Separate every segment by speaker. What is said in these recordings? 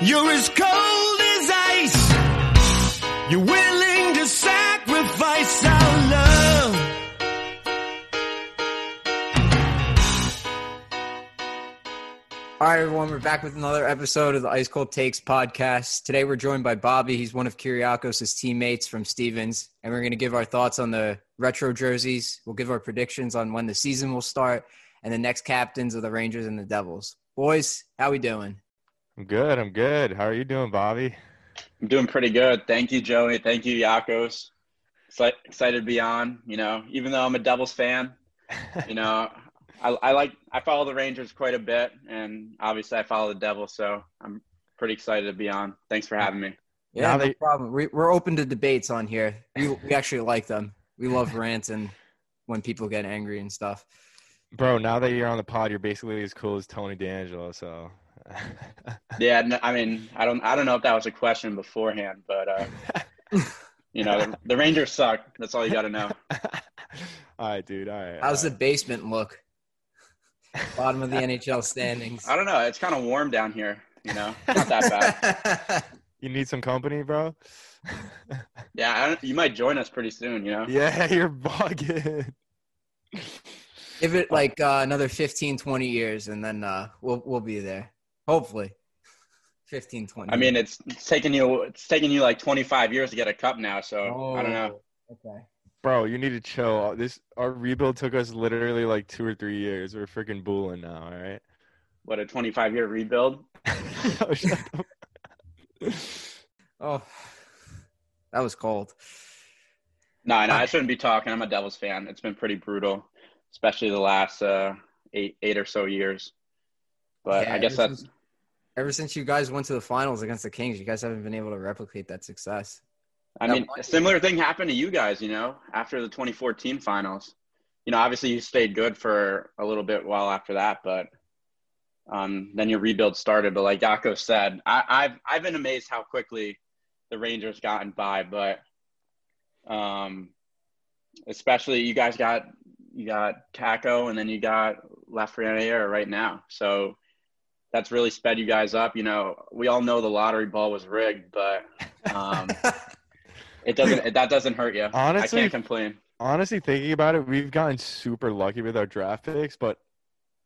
Speaker 1: You're as cold as ice. You're willing to sacrifice our love.
Speaker 2: All right, everyone, we're back with another episode of the Ice Cold Takes podcast. Today we're joined by Bobby. He's one of Kiriakos' teammates from Stevens, and we're going to give our thoughts on the retro jerseys. We'll give our predictions on when the season will start and the next captains of the Rangers and the Devils. Boys, how we doing?
Speaker 3: I'm good. I'm good. How are you doing, Bobby?
Speaker 4: I'm doing pretty good. Thank you, Joey. Thank you, Yakos. Excited to be on. You know, even though I'm a Devils fan, you know, I, I like I follow the Rangers quite a bit, and obviously I follow the Devils, so I'm pretty excited to be on. Thanks for having me.
Speaker 2: Yeah,
Speaker 3: Now
Speaker 2: no
Speaker 3: they-
Speaker 2: problem. We, we're open to debates on here. We, we actually like them. We love rants and when people get angry and stuff.
Speaker 3: Bro, now that you're on the pod, you're basically as cool as Tony D'Angelo. So,
Speaker 4: Yeah, no, I mean, I don't I don't know if that was a question beforehand, but uh, you know, the, the Rangers suck. That's all you got to know.
Speaker 3: all right, dude. All right.
Speaker 2: How's the basement look? Bottom of the NHL standings.
Speaker 4: I don't know. It's kind of warm down here. You know, not that bad.
Speaker 3: You need some company, bro.
Speaker 4: Yeah, I don't, you might join us pretty soon. You know.
Speaker 3: yeah, you're bugging.
Speaker 2: Give it like uh, another 15, 20 years, and then uh, we'll we'll be there. Hopefully, 15, 20.
Speaker 4: I mean, it's, it's taking you it's taking you like 25 years to get a cup now. So I don't know.
Speaker 2: Oh, Okay.
Speaker 3: Bro, you need to chill. This our rebuild took us literally like two or three years. We're freaking booling now. All right.
Speaker 4: What a 25 year rebuild.
Speaker 3: Oh, shut up.
Speaker 2: Oh, that was cold.
Speaker 4: No, no, I shouldn't be talking. I'm a Devils fan. It's been pretty brutal, especially the last uh, eight eight or so years. But
Speaker 2: Yeah,
Speaker 4: I guess
Speaker 2: ever
Speaker 4: that's
Speaker 2: since- Ever since you guys went to the finals against the Kings, you guys haven't been able to replicate that success.
Speaker 4: I
Speaker 2: that
Speaker 4: mean, a similar thing happened to you guys. You know, after the 2014 finals. You know, obviously you stayed good for a little bit while after that, but um, then your rebuild started. But like Yako said, I, I've I've been amazed how quickly the Rangers gotten by. But um, especially you guys got you got Kakko and then you got Lafreniere right now. So that's really sped you guys up. You know, we all know the lottery ball was rigged, but um, it doesn't it, that doesn't hurt you.
Speaker 3: Honestly-
Speaker 4: I can't complain.
Speaker 3: honestly thinking about it, we've gotten super lucky with our draft picks, but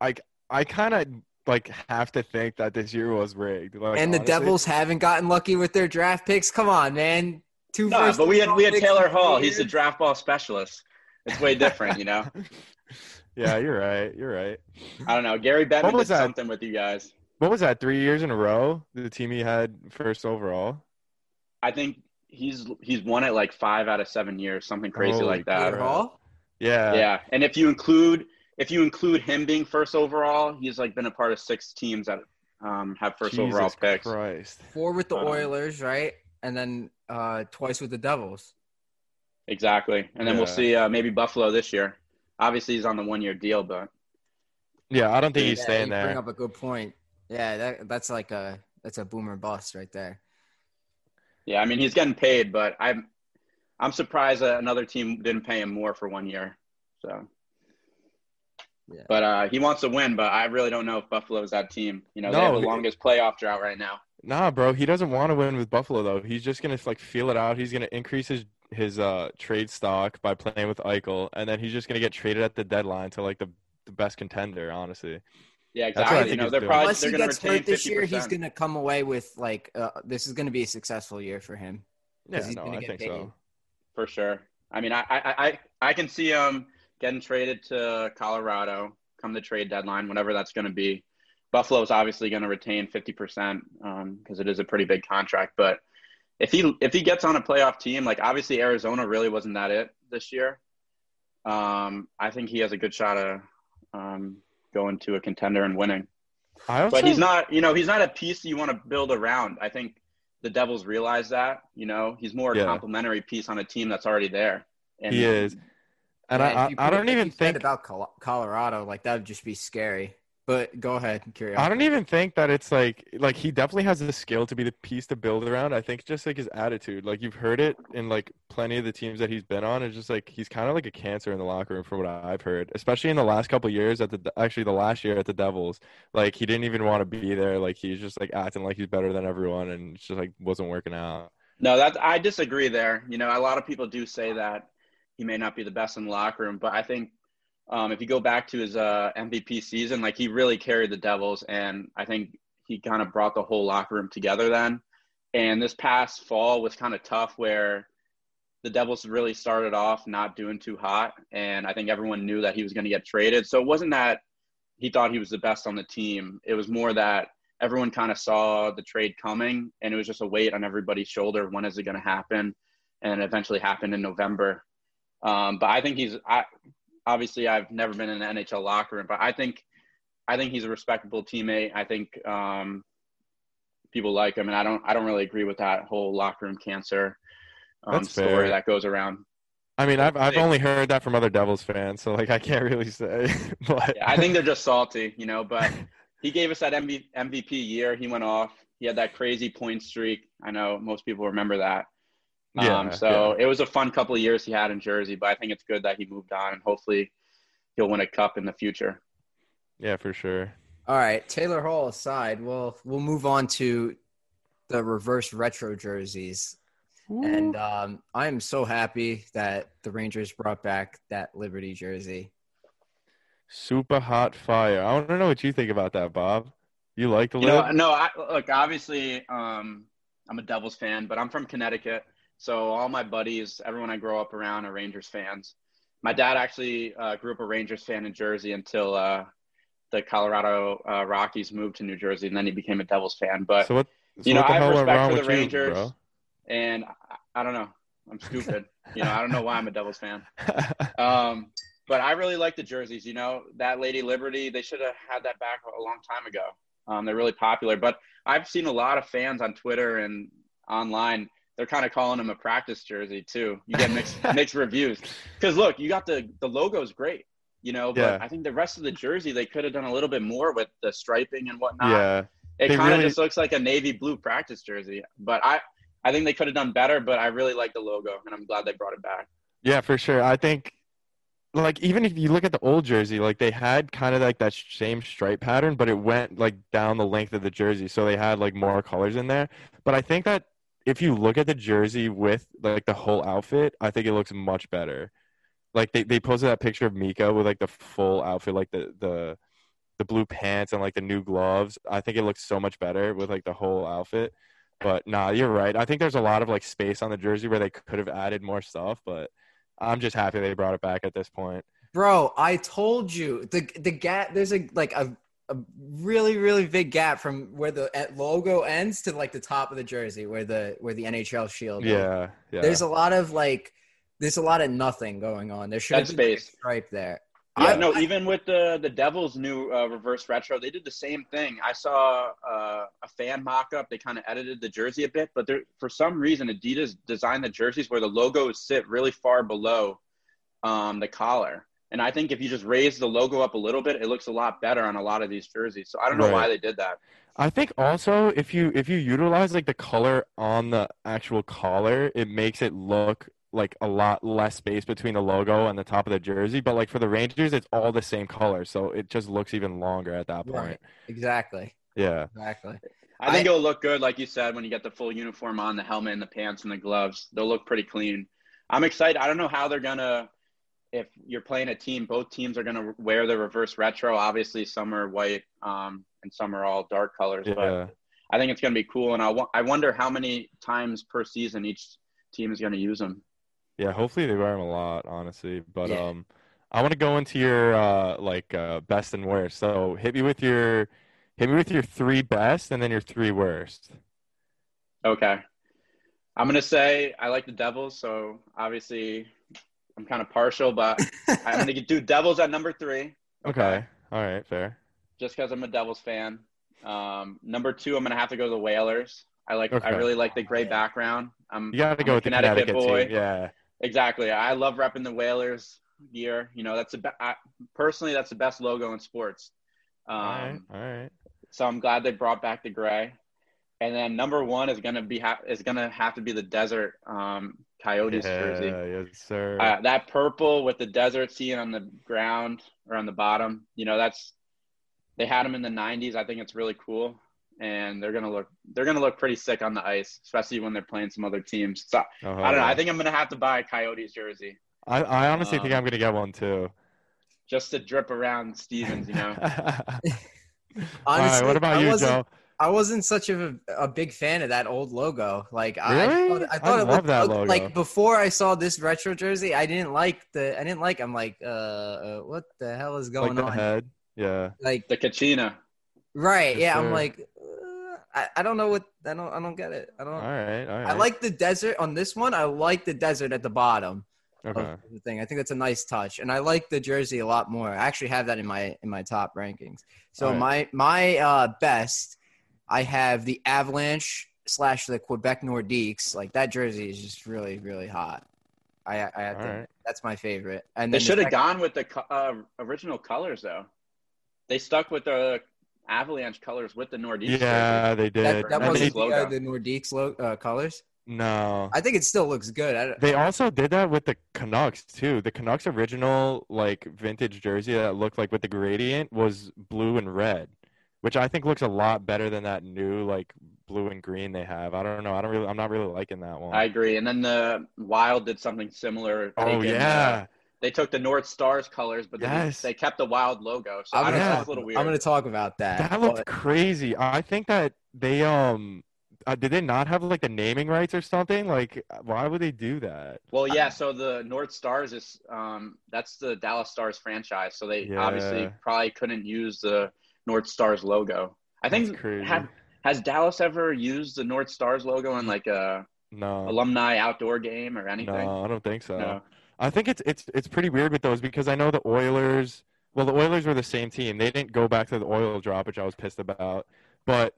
Speaker 3: I I kind of like have to think that this year was rigged. Like,
Speaker 2: and the
Speaker 3: honestly.
Speaker 2: Devils haven't gotten lucky with their draft picks. Come on, man. Two
Speaker 4: No,
Speaker 2: first
Speaker 4: but we had we had Taylor Hall.
Speaker 2: three
Speaker 4: He's the
Speaker 2: years.
Speaker 4: draft ball specialist. It's way different, you know.
Speaker 3: yeah, you're right. You're right.
Speaker 4: I don't know. Gary Bettman
Speaker 3: What
Speaker 4: did
Speaker 3: that?
Speaker 4: something with you guys.
Speaker 3: What was that? Three years in a row, the team he had first overall.
Speaker 4: I think he's he's won it like five out of seven years, something crazy
Speaker 3: Holy
Speaker 4: like that.
Speaker 2: Taylor Hall?
Speaker 3: Yeah.
Speaker 4: Yeah, and if you include if you include him being first overall, he's like been a part of six teams that um, have first
Speaker 3: Jesus
Speaker 4: overall picks.
Speaker 3: Christ.
Speaker 2: Four with the
Speaker 4: Um,
Speaker 2: Oilers, right? And then uh, twice with the Devils.
Speaker 4: Exactly, and then we'll see uh, maybe Buffalo this year. Obviously, he's on the one year deal, but
Speaker 3: Yeah, I don't think he's staying
Speaker 2: you
Speaker 3: there.
Speaker 2: Bring up a good point. Yeah, that that's like a that's a boomer bust right there.
Speaker 4: yeah, I mean he's getting paid, but I'm I'm surprised that another team didn't pay him more for one year. So,
Speaker 2: Yeah.
Speaker 4: but uh, he wants to win, but I really don't know if Buffalo is that team. You know, they have the longest playoff drought right now.
Speaker 3: Nah, bro, he doesn't want to win with Buffalo though. He's just gonna like feel it out. He's gonna increase his his uh trade stock by playing with Eichel, and then he's just gonna get traded at the deadline to like the the best contender. Honestly,
Speaker 4: Yeah,
Speaker 3: That's what I
Speaker 4: exactly. You know, they're
Speaker 3: doing.
Speaker 4: probably
Speaker 2: Unless
Speaker 4: they're
Speaker 2: he gets hurt this
Speaker 4: fifty
Speaker 2: year, he's going to come away with like uh, this is going to be a successful year for him.
Speaker 3: yeah,
Speaker 2: 'Cause he's
Speaker 3: no,
Speaker 2: gonna
Speaker 3: I
Speaker 2: get
Speaker 3: think
Speaker 2: paid.
Speaker 3: so.
Speaker 4: for sure. I mean, I, I, I, I can see him getting traded to Colorado come the trade deadline, whenever that's going to be. Buffalo's obviously going to retain 50% because it is a pretty big contract. But if he if he gets on a playoff team, like obviously Arizona really wasn't that it this year. Um, I think he has a good shot of um, going to a contender and winning.
Speaker 3: I also,
Speaker 4: but he's not. You know, he's not a piece you want to build around. I think the Devils realize that. You know, he's more a
Speaker 3: Yeah.
Speaker 4: complementary piece on a team that's already there. And
Speaker 3: He is. And
Speaker 2: Yeah,
Speaker 3: I, I, I don't even think
Speaker 2: about Col- Colorado. Like that would just be scary. But go ahead, curious.
Speaker 3: I don't even think that it's like like he definitely has the skill to be the piece to build around. I think just like his attitude, like you've heard it in like plenty of the teams that he's been on. It's just like he's kind of like a cancer in the locker room, from what I've heard. Especially in the last couple of years at the actually the last year at the Devils, like he didn't even want to be there. Like he's just like acting like he's better than everyone, and it's just like wasn't working out.
Speaker 4: No, that I disagree there. You know, a lot of people do say that he may not be the best in the locker room, but I think um, if you go back to his uh, MVP season, like he really carried the Devils, and I think he kind of brought the whole locker room together then. And this past fall was kind of tough, where the Devils really started off not doing too hot, and I think everyone knew that he was going to get traded. So it wasn't that he thought he was the best on the team; it was more that everyone kind of saw the trade coming and it was just a weight on everybody's shoulder when is it going to happen and it eventually happened in november um, but i think he's I, obviously i've never been in an nhl locker room but i think i think he's a respectable teammate i think um, people like him and i don't i don't really agree with that whole locker room cancer um, story that goes around
Speaker 3: I mean, I've I've only heard that from other Devils fans, so like I can't really say. but
Speaker 4: Yeah, I think they're just salty, you know. But he gave us that MV, MVP year. He went off. He had that crazy point streak. I know most people remember that.
Speaker 3: Yeah,
Speaker 4: um, so it was a fun couple of years he had in Jersey. But I think it's good that he moved on, and hopefully he'll win a cup in the future.
Speaker 3: yeah, for sure.
Speaker 2: All right, Taylor Hall aside, we'll we'll move on to the reverse retro jerseys. And um, I am so happy that the Rangers brought back that Liberty jersey.
Speaker 3: Super hot fire. I want to know what you think about that, Bob. You like the
Speaker 4: You know, no, I, look, obviously, um, I'm a Devils fan, but I'm from Connecticut. So all my buddies, everyone I grow up around are Rangers fans. My dad actually uh, grew up a Rangers fan in Jersey until uh, the Colorado uh, Rockies moved to New Jersey, and then he became a Devils fan. But,
Speaker 3: so what? So
Speaker 4: you know, I have respect for the
Speaker 3: with you,
Speaker 4: Rangers. and I, I don't know. I'm stupid. you know, I don't know why I'm a Devils fan. Um, but I really like the jerseys. You know, that Lady Liberty, they should have had that back a long time ago. Um, they're really popular. But I've seen a lot of fans on Twitter and online. They're kind of calling them a practice jersey too. You get mixed mixed reviews because look, you got the the logo's great, you know. But
Speaker 3: Yeah.
Speaker 4: I think the rest of the jersey they could have done a little bit more with the striping and whatnot.
Speaker 3: yeah,
Speaker 4: it kind of
Speaker 3: really-
Speaker 4: just looks like a navy blue practice jersey. But I I think they could have done better. But I really like the logo, and I'm glad they brought it back.
Speaker 3: yeah, for sure. I think, like, even if you look at the old jersey, like they had kind of like that same stripe pattern, but it went like down the length of the jersey, so they had like more colors in there. But I think that if you look at the jersey with like the whole outfit, I think it looks much better. Like they, they posted that picture of Mika with like the full outfit, like the the the blue pants and like the new gloves. I think it looks so much better with like the whole outfit. But nah, you're right. I think there's a lot of like space on the jersey where they could have added more stuff, but I'm just happy they brought it back at this point.
Speaker 2: Bro, I told you the the gap. There's a like a, a really really big gap from where the logo ends to like the top of the jersey, where the where the NHL shield.
Speaker 3: Yeah, yeah.
Speaker 2: There's a lot of like, there's a lot of nothing going on. There should have
Speaker 4: Dead
Speaker 2: been like, a
Speaker 4: space.
Speaker 2: stripe there.
Speaker 4: Yeah,
Speaker 2: I-
Speaker 4: no,
Speaker 2: I-
Speaker 4: even with the the Devils' new uh, reverse retro, they did the same thing. I saw uh, a fan mock-up. They kind of edited the jersey a bit, but there, for some reason, Adidas designed the jerseys where the logos sit really far below um, the collar. And I think if you just raise the logo up a little bit, it looks a lot better on a lot of these jerseys. So I don't know
Speaker 3: Right.
Speaker 4: why they did that.
Speaker 3: I think also if you if you utilize like the color on the actual collar, it makes it look like a lot less space between the logo and the top of the jersey. But like for the Rangers, it's all the same color, so it just looks even longer at that point.
Speaker 2: Right. Exactly.
Speaker 3: Yeah,
Speaker 2: Exactly.
Speaker 4: I think
Speaker 2: I-
Speaker 4: it'll look good, like you said, when you get the full uniform on, the helmet and the pants and the gloves. They'll look pretty clean. I'm excited. I don't know how they're gonna. If you're playing a team, both teams are gonna wear the reverse retro. Obviously, some are white, um, and some are all dark colors.
Speaker 3: yeah.
Speaker 4: But I think it's gonna be cool, and I wa- I wonder how many times per season each team is gonna use them.
Speaker 3: Yeah, hopefully they wear them a lot, honestly. But
Speaker 2: Yeah.
Speaker 3: um, I want to go into your uh like uh best and worst. So hit me with your hit me with your three best and then your three worst.
Speaker 4: Okay. I'm gonna say I like the Devils, so obviously I'm kind of partial, but I'm gonna do Devils at number three.
Speaker 3: Okay. All right. Fair.
Speaker 4: just because I'm a Devils fan. Um, number two, I'm gonna have to go to the Whalers. I like. I really like the gray background. I'm,
Speaker 3: You got to go with the
Speaker 4: Connecticut
Speaker 3: Connecticut
Speaker 4: boy.
Speaker 3: team. Yeah.
Speaker 4: Exactly. I love repping the Whalers gear. You know, that's a be- I, personally that's the best logo in sports. Um,
Speaker 3: all right. All right.
Speaker 4: So I'm glad they brought back the gray. And then number one is gonna be ha- is gonna have to be the desert um, Coyotes jersey.
Speaker 3: Yes, sir.
Speaker 4: Uh, that purple with the desert scene on the ground or on the bottom, you know, that's they had them in the '90s. I think it's really cool, and they're gonna look they're gonna look pretty sick on the ice, especially when they're playing some other teams. So
Speaker 3: Oh,
Speaker 4: I don't know.
Speaker 3: yeah.
Speaker 4: I think I'm gonna have to buy a Coyotes jersey
Speaker 3: I, I honestly think
Speaker 4: um,
Speaker 3: I'm gonna get one too.
Speaker 4: just to drip around Stevens. You know,
Speaker 3: All right.
Speaker 2: Honestly,
Speaker 3: What about
Speaker 2: I
Speaker 3: you, Joe?
Speaker 2: I wasn't such a, a big fan of that old logo. Like I,
Speaker 3: Really?
Speaker 2: I thought, I
Speaker 3: I
Speaker 2: it
Speaker 3: love
Speaker 2: looked
Speaker 3: that logo.
Speaker 2: Like before I saw this retro jersey, I didn't like the. I didn't like. I'm like, uh, uh what the hell is going
Speaker 3: Like the
Speaker 2: on?
Speaker 3: head. Yeah.
Speaker 2: Like
Speaker 4: the Kachina.
Speaker 2: right?
Speaker 3: Yes,
Speaker 2: yeah, I'm like, uh, I, I don't know what. I don't. I don't get it. I don't.
Speaker 3: All right. All right.
Speaker 2: I like the desert on this one. I like the desert at the bottom
Speaker 3: Okay.
Speaker 2: of the thing. I think that's a nice touch, and I like the jersey a lot more. I actually have that in my in my top rankings. So
Speaker 3: All right.
Speaker 2: my my uh, best, I have the Avalanche slash the Quebec Nordiques. Like that jersey is just really really hot. I I have to,
Speaker 3: right.
Speaker 2: that's my favorite. And
Speaker 4: They should have
Speaker 2: second-
Speaker 4: gone with the uh, original colors though. They stuck with the Avalanche colors with the Nordiques. jersey.
Speaker 3: Yeah, they did.
Speaker 2: That, that
Speaker 4: And
Speaker 3: And
Speaker 2: wasn't
Speaker 3: they-
Speaker 2: the, uh, the Nordiques lo- uh, colors.
Speaker 3: no.
Speaker 2: I think it still looks good. I,
Speaker 3: They also did that with the Canucks too. The Canucks original like vintage jersey that looked like with the gradient was blue and red, which I think looks a lot better than that new like blue and green they have. I don't know. I don't really. I'm not really liking that one.
Speaker 4: I agree. And then the Wild did something similar.
Speaker 3: oh
Speaker 4: taking, uh,
Speaker 3: yeah.
Speaker 4: they took the North Stars colors, but
Speaker 3: Yes.
Speaker 4: they, they kept the Wild logo. So
Speaker 2: I'm
Speaker 4: I don't
Speaker 2: gonna.
Speaker 3: Yeah.
Speaker 2: talk,
Speaker 4: a little weird.
Speaker 2: I'm gonna talk about that.
Speaker 3: That looked
Speaker 2: but-
Speaker 3: crazy. I think that they um. Uh, did they not have like the naming rights or something? Like, why would they do that?
Speaker 4: Well, yeah. So the North Stars is um, that's the Dallas Stars franchise. So they obviously probably couldn't use the North Stars logo. I think had, has Dallas ever used the North Stars logo in like a
Speaker 3: No,
Speaker 4: alumni outdoor game or anything?
Speaker 3: no, I don't think so.
Speaker 4: No.
Speaker 3: I think it's it's it's pretty weird with those because I know the Oilers. Well, the Oilers were the same team. They didn't go back to the oil drop, which I was pissed about. But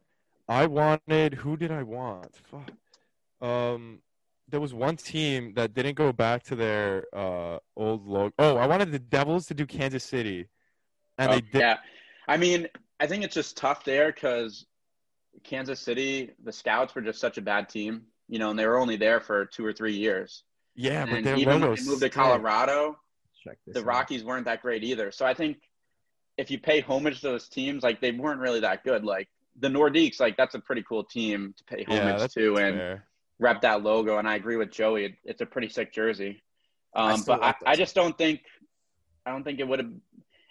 Speaker 3: I wanted. Who did I want? Fuck. Um, there was one team that didn't go back to their uh old logo. Oh, I wanted the Devils to do Kansas City, and
Speaker 4: Oh,
Speaker 3: they did.
Speaker 4: Yeah, I mean, I think it's just tough there because Kansas City, the Scouts were just such a bad team, you know, and they were only there for two or three years.
Speaker 3: Yeah, but
Speaker 4: and
Speaker 3: their
Speaker 4: even when they moved to. Colorado,
Speaker 2: Check this
Speaker 4: the
Speaker 2: out.
Speaker 4: Rockies weren't that great either. So I think if you pay homage to those teams, like they weren't really that good. Like the Nordiques, like that's a pretty cool team to pay homage
Speaker 3: that's
Speaker 4: to and
Speaker 3: fair.
Speaker 4: rep that logo. And I agree with Joey; it, it's a pretty sick jersey. Um,
Speaker 2: still
Speaker 4: but
Speaker 2: like
Speaker 4: I, I just don't think, I don't think it would have,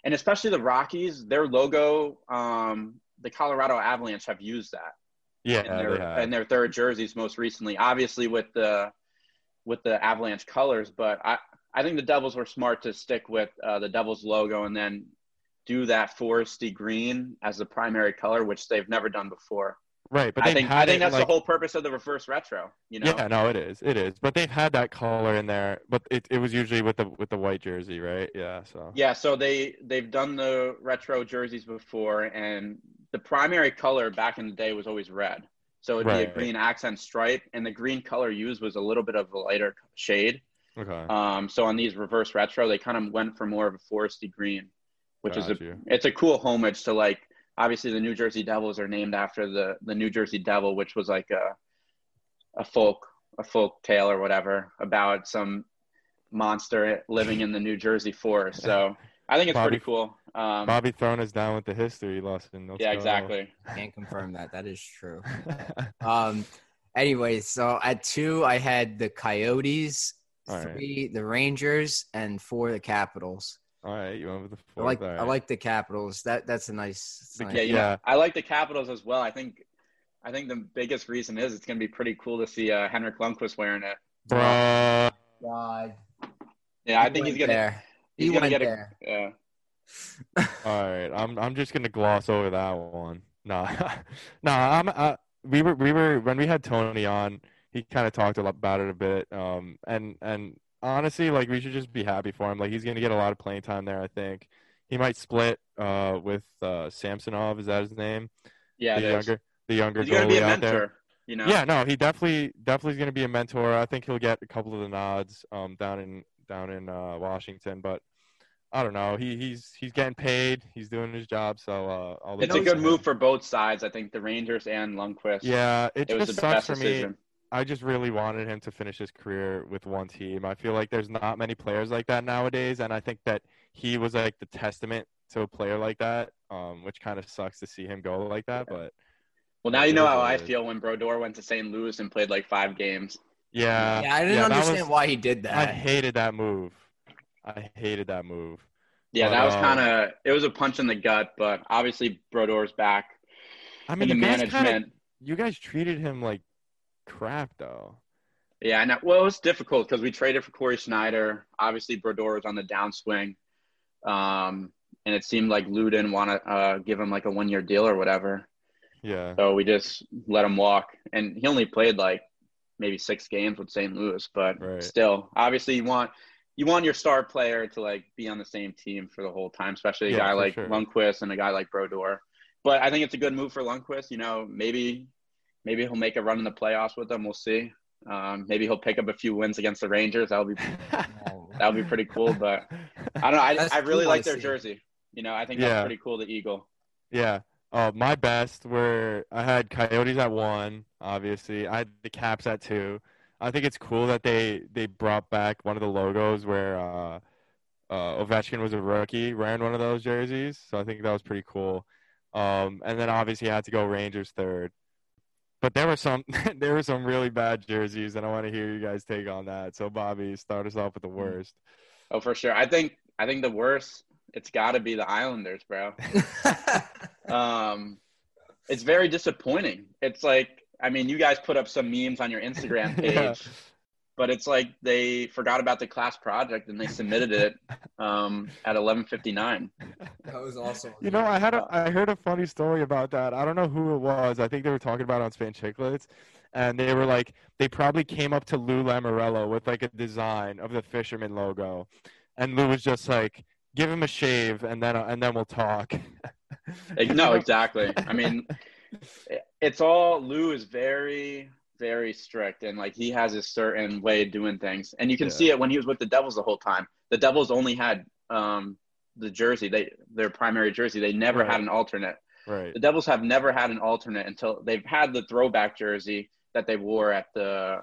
Speaker 4: and especially the Rockies, their logo, um, the Colorado Avalanche have used that
Speaker 3: Yeah,
Speaker 4: in their in their third jerseys most recently. Obviously with the with the Avalanche colors, but I I think the Devils were smart to stick with uh, the Devils logo and then do that foresty green as the primary color, which they've never done before.
Speaker 3: Right, but
Speaker 4: I think I think that's
Speaker 3: like,
Speaker 4: the whole purpose of the reverse retro. You know,
Speaker 3: Yeah, no, it is. It is. But they've had that color in there, but it, it was usually with the with the white jersey, right? Yeah, so
Speaker 4: Yeah, so they they've done the retro jerseys before, and the primary color back in the day was always red. So it'd be a green accent stripe, and the green color used was a little bit of a lighter shade.
Speaker 3: okay.
Speaker 4: Um, so on these reverse retro, they kind of went for more of a foresty green, which is a
Speaker 3: you.
Speaker 4: it's a cool homage to like obviously the New Jersey Devils are named after the the New Jersey Devil, which was like a a folk a folk tale or whatever about some monster living in the New Jersey forest. So I think it's
Speaker 3: Bobby-
Speaker 4: pretty cool. Um,
Speaker 3: Bobby throwing us down with the history lesson. Let's
Speaker 4: yeah,
Speaker 3: go.
Speaker 4: exactly.
Speaker 2: Can't confirm that. That is true. Um. Anyway, so at two, I had the Coyotes,
Speaker 3: All right.
Speaker 2: three the Rangers, and four the Capitals.
Speaker 3: All right, you went with the
Speaker 2: I like
Speaker 3: all
Speaker 2: I like the Capitals. That that's a nice. it's nice.
Speaker 4: Yeah, you
Speaker 3: Yeah.
Speaker 4: I like the Capitals as well. I think I think the biggest reason is it's going to be pretty cool to see uh, Henrik Lundqvist wearing it.
Speaker 3: Bruh.
Speaker 2: God.
Speaker 4: Yeah, I
Speaker 2: He
Speaker 4: think he's gonna.
Speaker 2: there.
Speaker 4: he's
Speaker 2: He
Speaker 4: gonna
Speaker 2: went
Speaker 4: get a- Yeah.
Speaker 3: All right, I'm I'm just gonna gloss over that one. Nah, nah. I'm uh, we were we were when we had Tony on. He kind of talked a lot about it a bit. Um, and and honestly, like we should just be happy for him. Like he's gonna get a lot of playing time there. I think he might split uh with uh Samsonov. Is that his name?
Speaker 4: Yeah,
Speaker 3: the
Speaker 4: is.
Speaker 3: younger the younger
Speaker 4: He's
Speaker 3: goalie out there.
Speaker 4: You know.
Speaker 3: Yeah, no, he definitely definitely is going to be a mentor. I think he'll get a couple of the nods um, down in down in uh, Washington, but I don't know. He he's he's getting paid. He's doing his job, so uh, all the
Speaker 4: It's a good move for both sides. I think the Rangers and Lundqvist.
Speaker 3: Yeah, it,
Speaker 4: it was the
Speaker 3: sucks
Speaker 4: best
Speaker 3: for me.
Speaker 4: Decision.
Speaker 3: I just really wanted him to finish his career with one team. I feel like there's not many players like that nowadays, and I think that he was like the testament to a player like that, um, which kind of sucks to see him go like that. But
Speaker 4: Well, now you know how I feel when Brodeur went to St. Louis and played like five games.
Speaker 3: yeah,
Speaker 2: yeah, I didn't
Speaker 3: yeah,
Speaker 2: understand
Speaker 3: was-
Speaker 2: why he did that.
Speaker 3: I hated that move. I hated that move.
Speaker 4: Yeah,
Speaker 3: But,
Speaker 4: that was
Speaker 3: uh,
Speaker 4: kind of it was a punch in the gut, but obviously Brodeur's back
Speaker 3: I mean,
Speaker 4: in the management.
Speaker 3: kind of you guys treated him like crap, though.
Speaker 4: Yeah, I know. Well, it was difficult because we traded for Cory Schneider. Obviously, Brodeur was on the downswing, um, and it seemed like Lou didn't want to uh, give him like a one-year deal or whatever.
Speaker 3: Yeah,
Speaker 4: So we just let him walk, and he only played like maybe six games with St. Louis, but
Speaker 3: Right.
Speaker 4: still, obviously, you want you want your star player to like be on the same team for the whole time, especially a
Speaker 3: Yeah,
Speaker 4: guy like
Speaker 3: sure.
Speaker 4: Lundqvist and a guy like Brodeur. But I think it's a good move for Lundqvist. You know, maybe maybe he'll make a run in the playoffs with them. We'll see. Um, maybe he'll pick up a few wins against the Rangers. That'll be that would be pretty cool. But I don't know. I,
Speaker 2: That's
Speaker 4: I really
Speaker 2: cool
Speaker 4: like
Speaker 2: to
Speaker 4: their
Speaker 2: see.
Speaker 4: jersey. You know, I think
Speaker 3: Yeah.
Speaker 4: that's pretty cool. The Eagle.
Speaker 3: Yeah. Uh, my best were I had Coyotes at one, obviously. I had the Caps at two. I think it's cool that they they brought back one of the logos where uh, uh, Ovechkin was a rookie wearing one of those jerseys. So I think that was pretty cool. Um, and then obviously I had to go Rangers third. But there were some there were some really bad jerseys, and I want to hear you guys take on that. So Bobby, start us off with the worst.
Speaker 4: Oh, for sure. I think I think the worst. It's got to be the Islanders, bro. Um, it's very disappointing. It's like, I mean, you guys put up some memes on your Instagram page,
Speaker 3: Yeah.
Speaker 4: But it's like they forgot about the class project and they submitted it um, at 11:59.
Speaker 2: that was awesome.
Speaker 3: You know, I had a, I heard a funny story about that. I don't know who it was. I think they were talking about it on Spittin' Chiclets, and they were like, they probably came up to Lou Lamoriello with like a design of the fisherman logo, and Lou was just like, "Give him a shave, and then and then we'll talk."
Speaker 4: No, exactly. I mean, it's all Lou is very, very strict, and like he has a certain way of doing things, and you can
Speaker 3: Yeah.
Speaker 4: see it when he was with the Devils the whole time. The Devils only had um, the jersey, they their primary jersey. They never
Speaker 3: Right.
Speaker 4: had an alternate.
Speaker 3: right.
Speaker 4: The Devils have never had an alternate until they've had the throwback jersey that they wore at the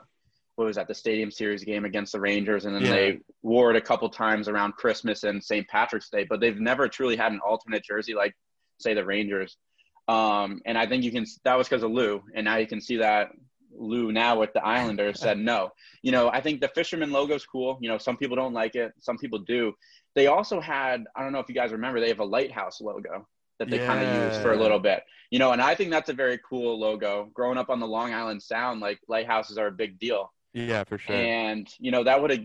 Speaker 4: what was that the Stadium Series game against the Rangers, and then
Speaker 3: Yeah.
Speaker 4: they wore it a couple times around Christmas and St. Patrick's Day. But they've never truly had an alternate jersey like say the Rangers. Um, and I think you can that was because of Lou, and now you can see that Lou now with the Islanders said no. You know, I think the Fisherman logo's cool. You know, some people don't like it, some people do. They also had I don't know if you guys remember, they have a lighthouse logo that they kind of used for a little bit. You know, and I think that's a very cool logo. Growing up on the Long Island Sound, like lighthouses are a big deal.
Speaker 3: Yeah, for sure.
Speaker 4: And you know that would have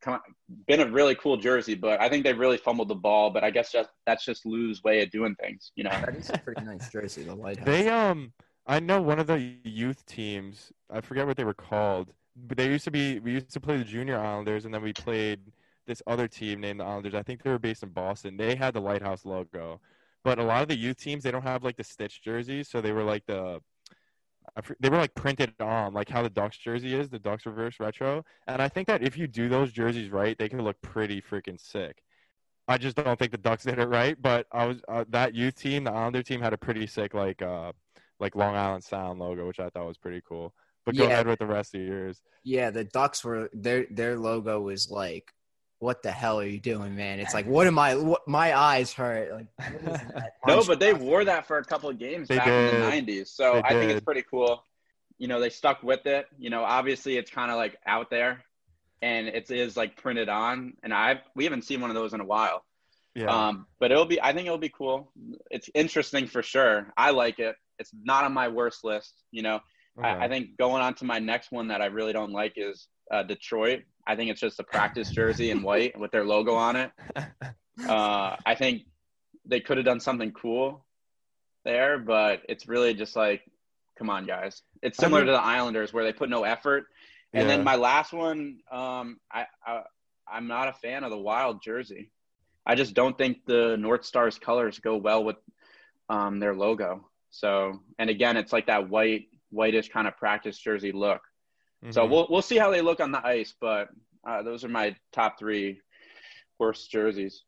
Speaker 4: come, been a really cool jersey, but I think they really fumbled the ball. But I guess just that's just Lou's way of doing things. You know,
Speaker 2: That is a pretty nice jersey, the lighthouse.
Speaker 3: They um I know one of the youth teams, I forget what they were called, but they used to be we used to play the junior Islanders and then we played this other team named the Islanders. I think they were based in Boston. They had the Lighthouse logo. But a lot of the youth teams they don't have like the stitch jerseys, so they were like the they were like printed on, like how the Ducks jersey is, the Ducks reverse retro. And I think that if you do those jerseys right, they can look pretty freaking sick. I just don't think the Ducks did it right, but I was uh, that youth team, the Islander team, had a pretty sick like uh like Long Island Sound logo, which I thought was pretty cool. But go
Speaker 2: Yeah.
Speaker 3: ahead with the rest of yours.
Speaker 2: Yeah, the Ducks were their their logo was like, "What the hell are you doing, man?" It's like, "What am I? What my eyes hurt." Like, what is that?
Speaker 4: no, but they wore that for a couple of games
Speaker 3: They
Speaker 4: back in the '90s. So
Speaker 3: They
Speaker 4: I think it's pretty cool. You know, they stuck with it. You know, obviously it's kind of like out there, and it is like printed on. And I we haven't seen one of those in a while.
Speaker 3: Yeah.
Speaker 4: Um, but it'll be, I think it'll be cool. It's interesting for sure. I like it. It's not on my worst list. You know,
Speaker 3: Okay.
Speaker 4: I, I think going on to my next one that I really don't like is uh, Detroit. I think it's just a practice jersey in white with their logo on it. Uh, I think they could have done something cool there, but it's really just like, come on, guys. It's similar to the Islanders where they put no effort. And then my last one, um, I, I I'm not a fan of the Wild jersey. I just don't think the North Stars colors go well with um, their logo. So, and again, it's like that white, whitish kind of practice jersey look. So
Speaker 3: Mhm.
Speaker 4: we'll we'll see how they look on the ice, but uh, those are my top three worst jerseys.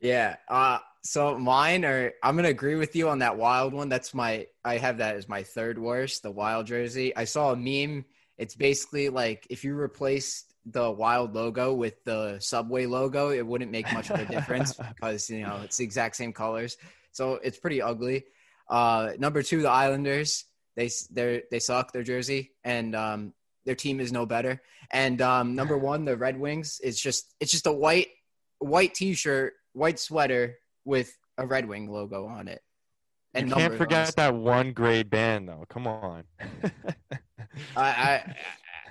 Speaker 2: Yeah. Uh, so mine are. I'm gonna agree with you on that wild one. That's my. I have that as my third worst. The wild jersey. I saw a meme. It's basically like if you replace the wild logo with the subway logo, it wouldn't make much of a difference because you know it's the exact same colors. So it's pretty ugly. Uh, number two, the Islanders. They they they suck their jersey and um, their team is no better. And um, number one, the Red Wings. It's just it's just a white white T-shirt, white sweater with a Red Wing logo on it.
Speaker 3: And you can't
Speaker 2: numbers on
Speaker 3: forget that one great band though. Come on.
Speaker 2: I, I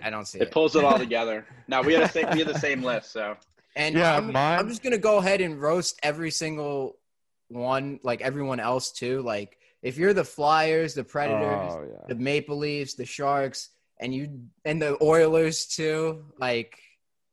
Speaker 2: I don't see
Speaker 4: It
Speaker 2: it.
Speaker 4: pulls it all together. Now we had the same we had the same list, so
Speaker 2: And
Speaker 3: Yeah,
Speaker 2: I'm,
Speaker 3: mine-
Speaker 2: I'm just gonna go ahead and roast every single one, like everyone else too. Like if you're the Flyers, the Predators,
Speaker 3: oh yeah.
Speaker 2: the Maple Leafs, the Sharks, and you and the Oilers too, like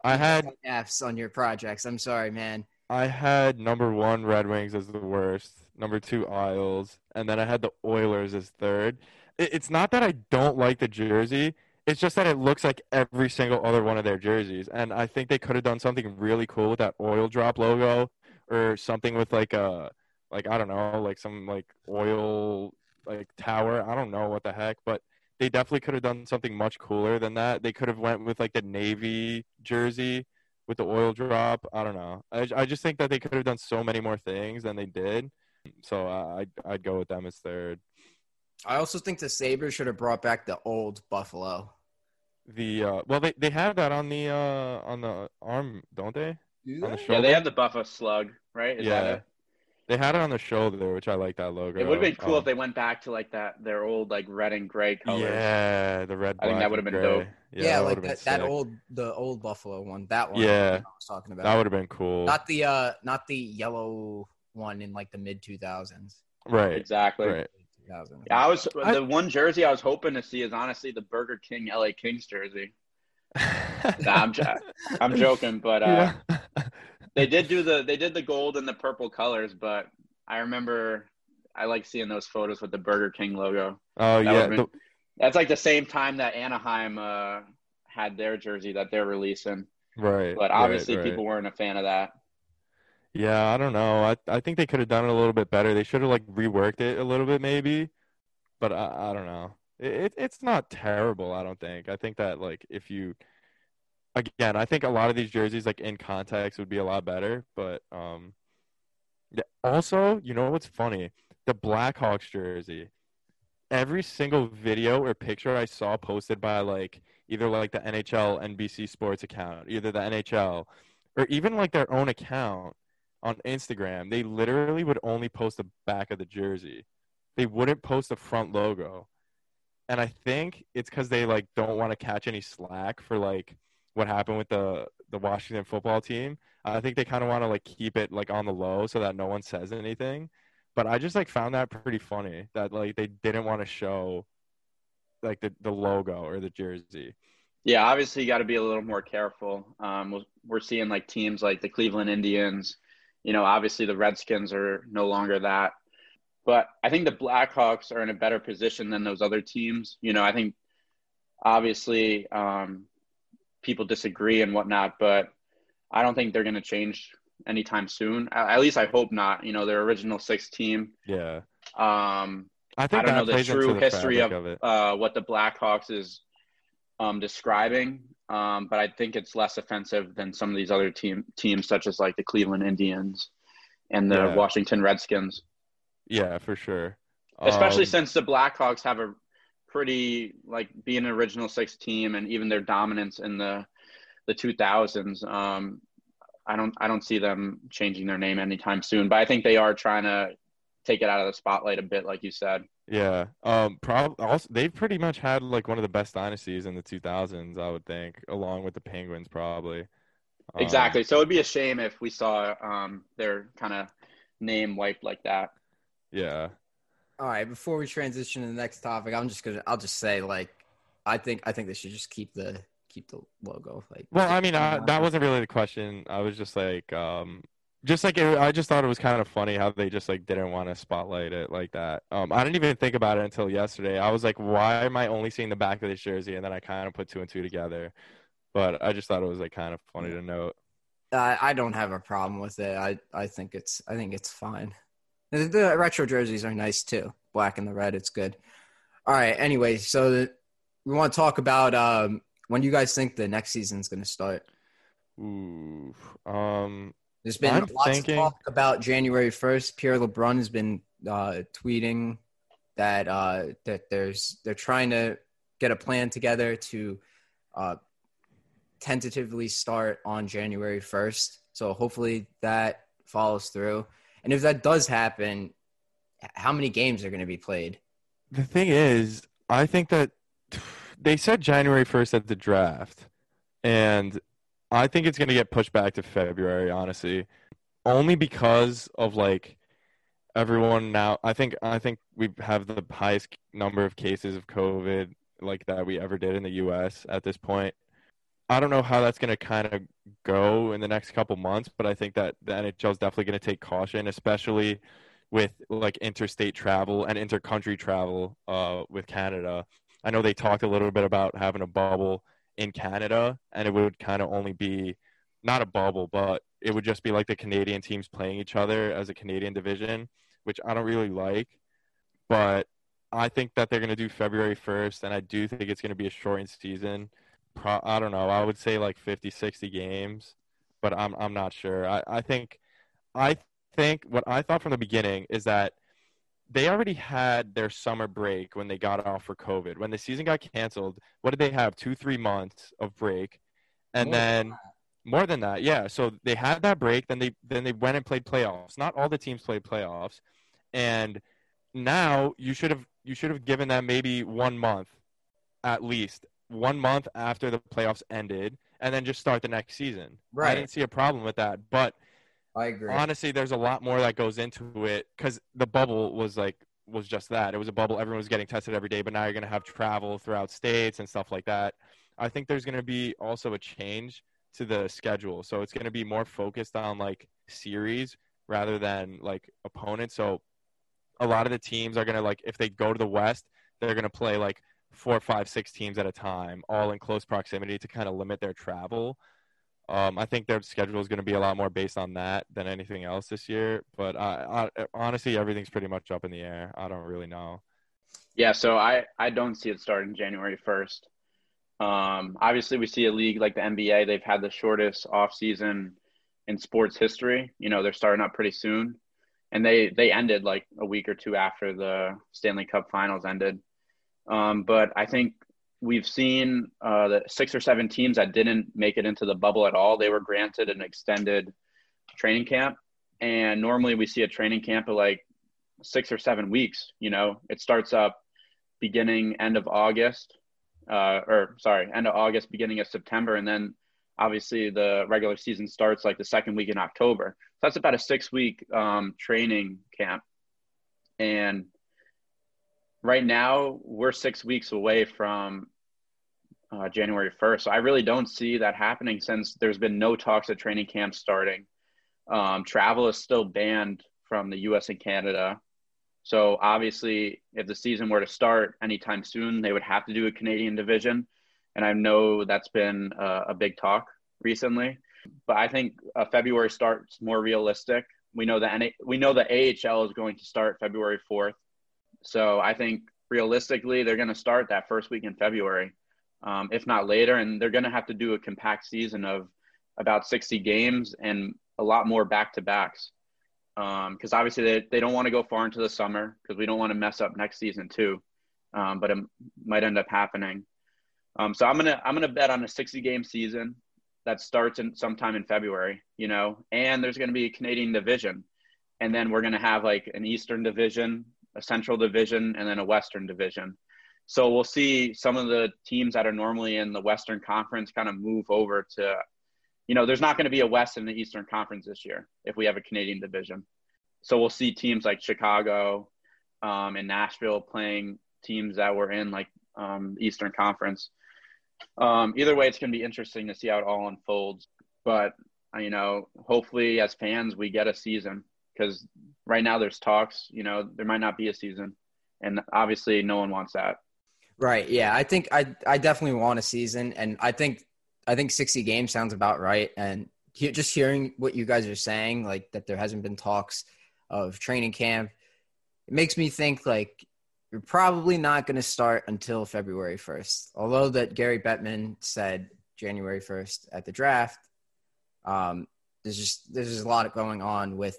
Speaker 3: I had
Speaker 2: F's on your projects. I'm sorry, man.
Speaker 3: I had number one Red Wings as the worst, number two Isles, and then I had the Oilers as third. It's not that I don't like the jersey; it's just that it looks like every single other one of their jerseys, and I think they could have done something really cool with that oil drop logo, or something with like a, like I don't know, like some like oil like tower. I don't know what the heck, but they definitely could have done something much cooler than that. They could have went with like the navy jersey with the oil drop. I don't know. I, I just think that they could have done so many more things than they did. So uh, I'd I'd go with them as third.
Speaker 2: I also think the Sabres should have brought back the old Buffalo.
Speaker 3: The uh, well, they they have that on the uh on the arm, don't they? On the
Speaker 4: yeah, they have the Buffalo Slug, right? Is that
Speaker 3: yeah,
Speaker 4: it?
Speaker 3: They had it on the shoulder, there, which I like that logo.
Speaker 4: It would have been cool
Speaker 3: Um,
Speaker 4: if they went back to like that their old like red and gray colors.
Speaker 3: Yeah, the red.
Speaker 4: I think that would've been
Speaker 3: gray.
Speaker 4: dope.
Speaker 2: Yeah, like
Speaker 3: would've been
Speaker 2: that, that old the old Buffalo one. That one.
Speaker 3: Yeah.
Speaker 2: I was talking about.
Speaker 3: That would have been cool.
Speaker 2: not the uh not the yellow one in like the mid 2000s.
Speaker 3: right.
Speaker 4: Exactly.
Speaker 3: Right.
Speaker 2: 2000.
Speaker 4: Yeah, I was
Speaker 3: I-
Speaker 4: the one jersey I was hoping to see is honestly the Burger King LA Kings jersey. Nah, I'm jo- I'm joking, but uh,
Speaker 3: Yeah.
Speaker 4: They did do the they did the gold and the purple colors, but I remember I like seeing those photos with the Burger King logo.
Speaker 3: Oh
Speaker 4: That
Speaker 3: yeah.
Speaker 4: been-
Speaker 3: the-
Speaker 4: That's like the same time that Anaheim uh, had their jersey that they're releasing,
Speaker 3: right.
Speaker 4: but
Speaker 3: right,
Speaker 4: obviously
Speaker 3: right.
Speaker 4: people weren't a fan of that.
Speaker 3: Yeah, I don't know. I I think they could have done it a little bit better. They should have like reworked it a little bit maybe, but I I don't know. It, it it's not terrible. I don't think. I think that like if you again, I think a lot of these jerseys like in context would be a lot better. But um, yeah. Also, you know what's funny? The Blackhawks jersey. Every single video or picture I saw posted by like either like the NHL NBC Sports account, either the NHL or even like their own account on Instagram, they literally would only post the back of the jersey. They wouldn't post the front logo. And I think it's because they like don't want to catch any slack for like what happened with the the Washington football team. I think they kind of want to like keep it like on the low so that no one says anything. But I just like found that pretty funny that like they didn't want to show like the, the logo or the jersey.
Speaker 4: Yeah, obviously you got to be a little more careful. Um, we're- seeing like teams like the Cleveland Indians. You know, obviously the Redskins are no longer that, but I think the Blackhawks are in a better position than those other teams. You know, I think obviously um, people disagree and whatnot, but I don't think they're going to change anytime soon. At least I hope not. You know, their original six team.
Speaker 3: Yeah.
Speaker 4: Um,
Speaker 3: I think
Speaker 4: I
Speaker 3: don't
Speaker 4: know the true
Speaker 3: the
Speaker 4: history of,
Speaker 3: of it.
Speaker 4: uh, what the Blackhawks is um, describing, um, but I think it's less offensive than some of these other team teams, such as like the Cleveland Indians and the
Speaker 3: Yeah.
Speaker 4: Washington Redskins.
Speaker 3: Yeah, for sure.
Speaker 4: Especially
Speaker 3: Um,
Speaker 4: since the Blackhawks have a pretty like being an original six team, and even their dominance in the the 2000s. Um, I don't I don't see them changing their name anytime soon, but I think they are trying to take it out of the spotlight a bit, like you said.
Speaker 3: Yeah. Um. Prob- also, they've pretty much had like one of the best dynasties in the 2000s, I would think, along with the Penguins, probably. Um,
Speaker 4: Exactly. So it'd be a shame if we saw um, their kind of name wiped like that.
Speaker 3: Yeah.
Speaker 2: All right, before we transition to the next topic, I'm just gonna I'll just say like I think I think they should just keep the keep the logo. Like
Speaker 3: Well, I mean, I, that wasn't really the question. I was just like, um, just like it, I just thought it was kind of funny how they just like didn't want to spotlight it like that. Um, I didn't even think about it until yesterday. I was like, why am I only seeing the back of this jersey? And then I kind of put two and two together. But I just thought it was like kind of funny to note.
Speaker 2: I I don't have a problem with it. I, I think it's I think it's fine. The, the retro jerseys are nice too. Black and the red, it's good. All right. Anyway, so the, we want to talk about um, when you guys think the next season's going to start.
Speaker 3: Ooh, um,
Speaker 2: There's been
Speaker 3: I'm
Speaker 2: lots
Speaker 3: thinking-
Speaker 2: of talk about January 1st. Pierre LeBrun has been uh, tweeting that uh, that there's they're trying to get a plan together to uh, tentatively start on January 1st. So hopefully that follows through. And if that does happen, how many games are going to be played?
Speaker 3: the thing is, I think that they said January 1st at the draft, and I think it's going to get pushed back to February, honestly, only because of like everyone now. I think I think we have the highest number of cases of COVID like that we ever did in the U.S. at this point. I don't know how that's going to kind of go in the next couple months, but I think that the NHL is definitely going to take caution, especially with like interstate travel and intercountry travel uh, with Canada. I know they talked a little bit about having a bubble in Canada, and it would kind of only be not a bubble, but it would just be like the Canadian teams playing each other as a Canadian division, which I don't really like. But I think that they're going to do February 1st, and I do think it's going to be a shortened season. Pro- I don't know. I would say like 50, 60 games, but I'm I'm not sure. I, I think I think what I thought from the beginning is that they already had their summer break when they got off for COVID. When the season got canceled, what did they have? Two, three months of break, and
Speaker 2: More than
Speaker 3: then more than that, yeah. So they had that break. Then they then they went and played playoffs. Not all the teams played playoffs, and now you should have you should have given them maybe one month, at least one month after the playoffs ended, and then just start the next season.
Speaker 2: Right.
Speaker 3: I didn't see a problem with that, but
Speaker 2: I agree.
Speaker 3: honestly there's a lot more that goes into it because the bubble was like was just that it was a bubble everyone was getting tested every day but now you're going to have travel throughout states and stuff like that i think there's going to be also a change to the schedule so it's going to be more focused on like series rather than like opponents so a lot of the teams are going to like if they go to the west they're going to play like four five six teams at a time all in close proximity to kind of limit their travel um, I think their schedule is going to be a lot more based on that than anything else this year. But I, I, honestly, everything's pretty much up in the air. I don't really know.
Speaker 4: Yeah, so I, I don't see it starting January 1st. Um, obviously, we see a league like the NBA, they've had the shortest offseason in sports history. You know, they're starting up pretty soon. And they, they ended like a week or two after the Stanley Cup finals ended. Um, but I think we've seen uh, the six or seven teams that didn't make it into the bubble at all. They were granted an extended training camp. And normally we see a training camp of like six or seven weeks. You know, it starts up beginning end of August, uh, or sorry, end of August, beginning of September, and then obviously the regular season starts like the second week in October. So that's about a six week um, training camp, and right now we're six weeks away from uh, January 1st. So I really don't see that happening since there's been no talks of training camp starting. Um, travel is still banned from the US and Canada. So obviously, if the season were to start anytime soon, they would have to do a Canadian division. And I know that's been uh, a big talk recently. But I think a February start's more realistic. We know that we know the AHL is going to start February 4th. So I think realistically, they're going to start that first week in February, um, if not later. And they're going to have to do a compact season of about 60 games and a lot more back to backs. Because um, obviously, they, they don't want to go far into the summer because we don't want to mess up next season, too. Um, but it might end up happening. Um, so I'm gonna I'm gonna bet on a 60 game season that starts in sometime in February, you know, and there's gonna be a Canadian division, and then we're gonna have like an Eastern division, a Central division, and then a Western division. So we'll see some of the teams that are normally in the Western Conference kind of move over to, you know, there's not going to be a West and the Eastern Conference this year if we have a Canadian division. So we'll see teams like Chicago um, and Nashville playing teams that were in like um, Eastern Conference. Um, either way, it's going to be interesting to see how it all unfolds. But you know, hopefully as fans we get a season because right now there's talks. You know, there might not be a season, and obviously no one wants that.
Speaker 2: Right. Yeah. I think I I definitely want a season, and I think I think 60 games sounds about right. And he, just hearing what you guys are saying, like that there hasn't been talks of training camp, it makes me think like you're probably not going to start until February 1st. Although that Gary Bettman said January 1st at the draft, um, there's just there's just a lot going on with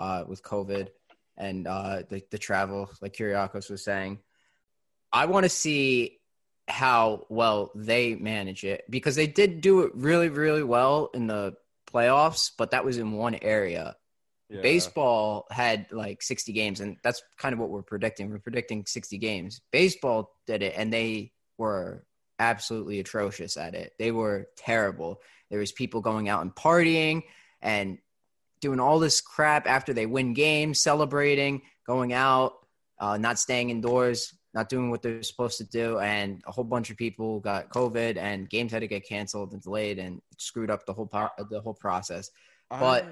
Speaker 2: uh, with COVID and uh, the the travel, like Kyriakos was saying. I want to see how well they manage it because they did do it really, really well in the playoffs, but that was in one area. Yeah. Baseball had like 60 games, and that's kind of what we're predicting. We're predicting 60 games. Baseball did it, and they were absolutely atrocious at it. They were terrible. There was people going out and partying and doing all this crap after they win games, celebrating, going out, uh, not staying indoors not doing what they're supposed to do, and a whole bunch of people got COVID, and games had to get canceled and delayed, and screwed up the whole par- the whole process. But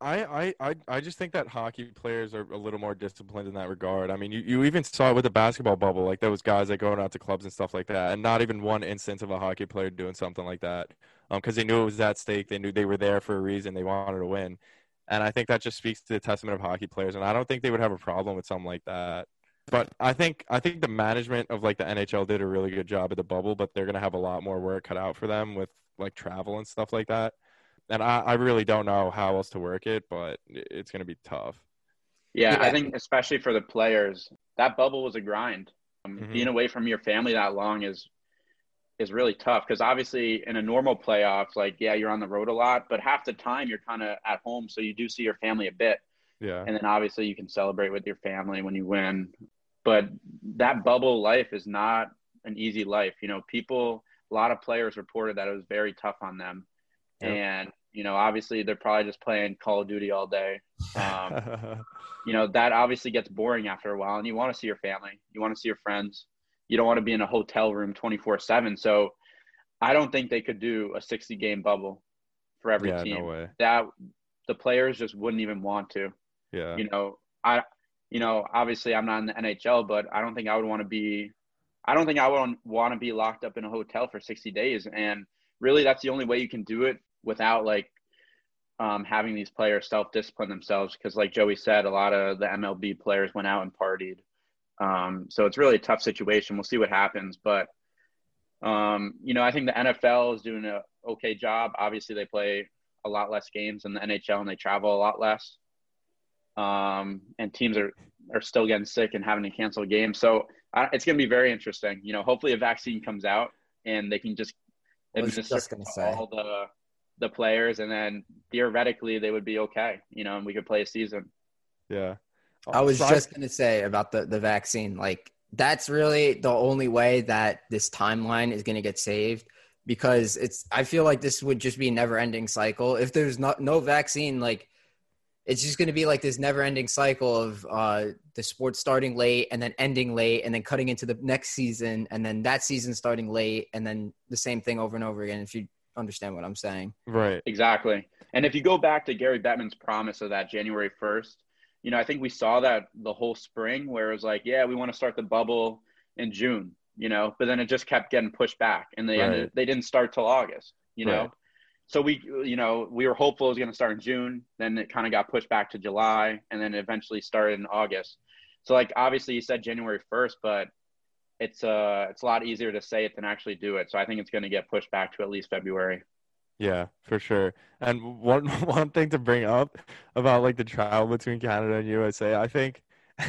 Speaker 3: I, I, I, I just think that hockey players are a little more disciplined in that regard. I mean, you, you even saw it with the basketball bubble, like those guys that going out to clubs and stuff like that, and not even one instance of a hockey player doing something like that, because um, they knew it was at stake. They knew they were there for a reason. They wanted to win, and I think that just speaks to the testament of hockey players. And I don't think they would have a problem with something like that. But I think I think the management of like the NHL did a really good job at the bubble, but they're gonna have a lot more work cut out for them with like travel and stuff like that. And I, I really don't know how else to work it, but it's gonna be tough.
Speaker 4: Yeah, yeah. I think especially for the players, that bubble was a grind. Um, mm-hmm. Being away from your family that long is is really tough because obviously in a normal playoffs, like yeah, you're on the road a lot, but half the time you're kind of at home, so you do see your family a bit.
Speaker 3: Yeah.
Speaker 4: And then obviously you can celebrate with your family when you win but that bubble life is not an easy life. You know, people, a lot of players reported that it was very tough on them. Yep. And, you know, obviously they're probably just playing Call of Duty all day. Um, you know, that obviously gets boring after a while and you want to see your family, you want to see your friends. You don't want to be in a hotel room 24 seven. So I don't think they could do a 60 game bubble for every
Speaker 3: yeah,
Speaker 4: team.
Speaker 3: No way.
Speaker 4: That the players just wouldn't even want to.
Speaker 3: Yeah.
Speaker 4: You know, I, you know, obviously I'm not in the NHL, but I don't think I would want to be, I don't think I would want to be locked up in a hotel for 60 days. And really, that's the only way you can do it without like um, having these players self discipline themselves. Because, like Joey said, a lot of the MLB players went out and partied. Um, so it's really a tough situation. We'll see what happens. But, um, you know, I think the NFL is doing a okay job. Obviously, they play a lot less games than the NHL and they travel a lot less um, and teams are are still getting sick and having to cancel games. So uh, it's going to be very interesting. You know, hopefully a vaccine comes out and they can just administer all the the players, and then theoretically they would be okay. You know, and we could play a season.
Speaker 3: Yeah,
Speaker 2: I was just going to say about the the vaccine. Like that's really the only way that this timeline is going to get saved because it's. I feel like this would just be a never ending cycle if there's not no vaccine. Like it's just going to be like this never ending cycle of uh, the sport starting late and then ending late and then cutting into the next season and then that season starting late and then the same thing over and over again if you understand what i'm saying
Speaker 3: right
Speaker 4: exactly and if you go back to gary bettman's promise of that january 1st you know i think we saw that the whole spring where it was like yeah we want to start the bubble in june you know but then it just kept getting pushed back and they right. ended they didn't start till august you know? Right. So we you know we were hopeful it was going to start in june then it kind of got pushed back to july and then eventually started in august. So like obviously you said january 1st but it's uh it's a lot easier to say it than actually do it. So i think it's going to get pushed back to at least february
Speaker 3: yeah for sure and one one thing to bring up about like the trial between canada and usa i think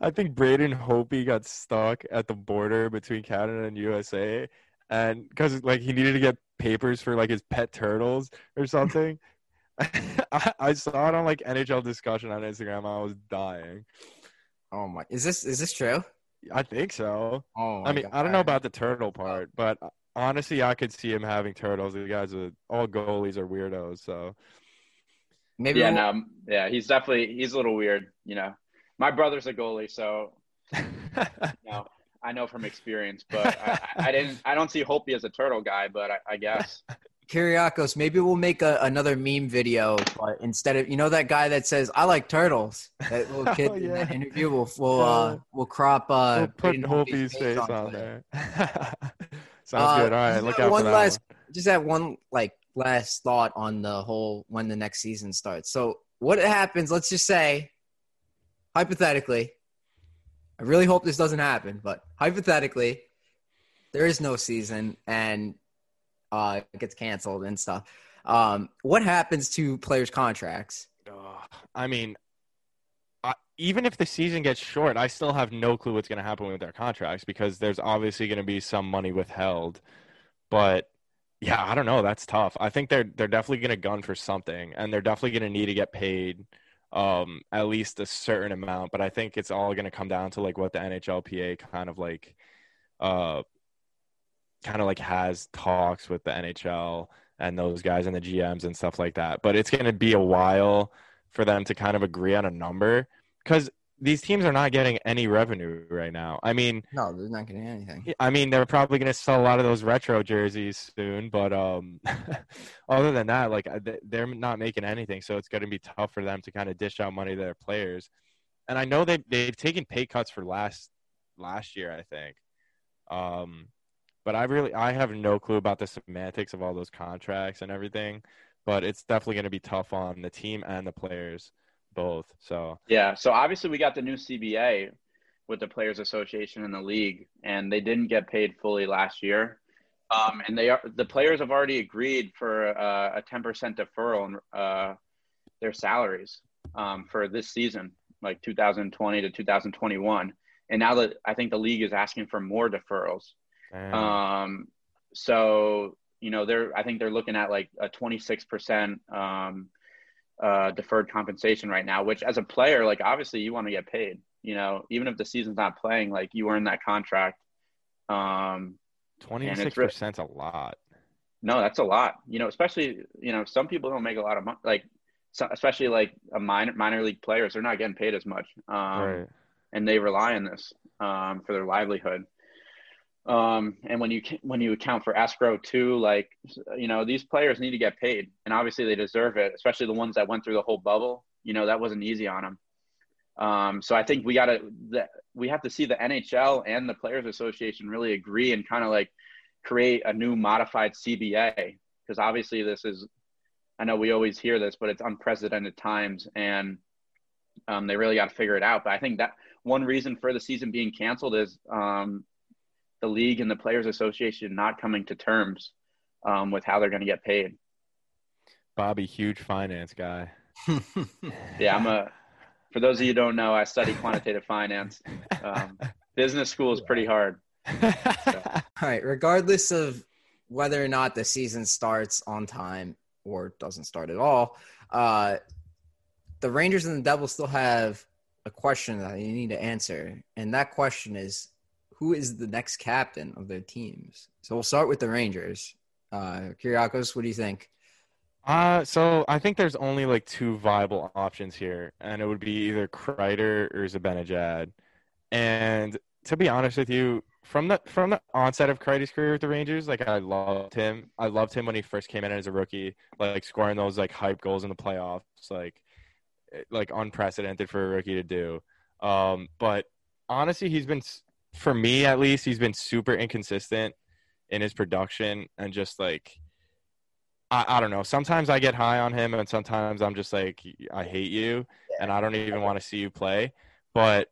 Speaker 3: I think Braden Holtby got stuck at the border between Canada and USA, and because like he needed to get papers for like his pet turtles or something. I, I saw it on like NHL discussion on Instagram. I was dying.
Speaker 2: Oh my! Is this is this true?
Speaker 3: I think so.
Speaker 2: Oh,
Speaker 3: I mean, God. I don't know about the turtle part, but uh, honestly, I could see him having turtles. The guys are all goalies are weirdos, so
Speaker 4: maybe. Yeah, we'll... no, yeah, he's definitely he's a little weird. You know, my brother's a goalie, so you know, I know from experience, but I, I, didn't. I don't see Holtby as a turtle guy, but I, I guess.
Speaker 2: Kyriakos, maybe we'll make a, another meme video, but instead of you know that guy that says I like turtles, that little kid
Speaker 3: Oh,
Speaker 2: in that
Speaker 3: yeah.
Speaker 2: interview, we'll we'll uh, we'll crop uh
Speaker 3: we'll put
Speaker 2: Braden
Speaker 3: Holtby's face on
Speaker 2: Twitter.
Speaker 3: there. Sounds
Speaker 2: Uh,
Speaker 3: good. All right, look
Speaker 2: got
Speaker 3: out
Speaker 2: one
Speaker 3: for that
Speaker 2: last,
Speaker 3: one.
Speaker 2: Just have one like last thought on the whole when the next season starts. So what happens? Let's just say, hypothetically, I really hope this doesn't happen, but hypothetically, there is no season and uh, it gets canceled and stuff. Um, what happens to players' contracts?
Speaker 3: Ugh, I mean, I, even if the season gets short, I still have no clue what's going to happen with their contracts because there's obviously going to be some money withheld. But yeah, I don't know. That's tough. I think they're they're definitely going to gun for something, and they're definitely going to need to get paid um, at least a certain amount. But I think it's all going to come down to like what the NHLPA kind of like, uh, kind of like has talks with the NHL and those guys and the GMs and stuff like that. But it's going to be a while for them to kind of agree on a number because these teams are not getting any revenue right now. I mean,
Speaker 2: No, they're not getting anything.
Speaker 3: I mean, they're probably going to sell a lot of those retro jerseys soon, but um, other than that, like they're not making anything, so it's going to be tough for them to kind of dish out money to their players. And I know they they've taken pay cuts for last last year, I think. Um, but I really I have no clue about the semantics of all those contracts and everything. But it's definitely going to be tough on the team and the players both. So
Speaker 4: Yeah. So obviously we got the new CBA with the Players Association and the league, and they didn't get paid fully last year. Um, and they are the players have already agreed for uh, a ten percent deferral in uh, their salaries um, for this season, like 2020 to 2021. And now that I think the league is asking for more deferrals. Um, so you know they're I think they're looking at like a 26 percent um, uh, deferred compensation right now. Which as a player, like obviously you want to get paid. You know, even if the season's not playing, like you earn that contract. Um,
Speaker 3: twenty
Speaker 4: and
Speaker 3: six
Speaker 4: re-
Speaker 3: percent's a lot.
Speaker 4: no, that's a lot. You know, especially you know some people don't make a lot of money. Like so, especially like a minor minor league players, they're not getting paid as much. Um,
Speaker 3: right.
Speaker 4: and they rely on this um, for their livelihood. Um, and when you when you account for escrow too, like you know these players need to get paid, and obviously they deserve it, especially the ones that went through the whole bubble. You know that wasn't easy on them. Um, so I think we got to we have to see the NHL and the Players Association really agree and kind of like create a new modified CBA because obviously this is I know we always hear this, but it's unprecedented times and um, they really got to figure it out. But I think that one reason for the season being canceled is um, the league and the Players Association not coming to terms um, with how they're going to get paid.
Speaker 3: Bobby, huge finance guy.
Speaker 4: Yeah, I'm a. For those of you who don't know, I study quantitative finance. Um, business school is pretty hard.
Speaker 2: All right. Regardless of whether or not the season starts on time or doesn't start at all, uh, the Rangers and the Devils still have a question that you need to answer, and that question is, who is the next captain of their teams? So we'll start with the Rangers. Uh, Kyriakos, what do you think?
Speaker 3: Uh, so I think there's only like two viable options here, and it would be either Kreider or Zibanejad. And to be honest with you, from the from the onset of Kreider's career with the Rangers, like I loved him. I loved him when he first came in as a rookie, like scoring those like hype goals in the playoffs, like eh, like unprecedented for a rookie to do. Um, but honestly, he's been for me at least, he's been super inconsistent in his production and just like I, I don't know. Sometimes I get high on him, and sometimes I'm just like, I hate you, and I don't even want to see you play. But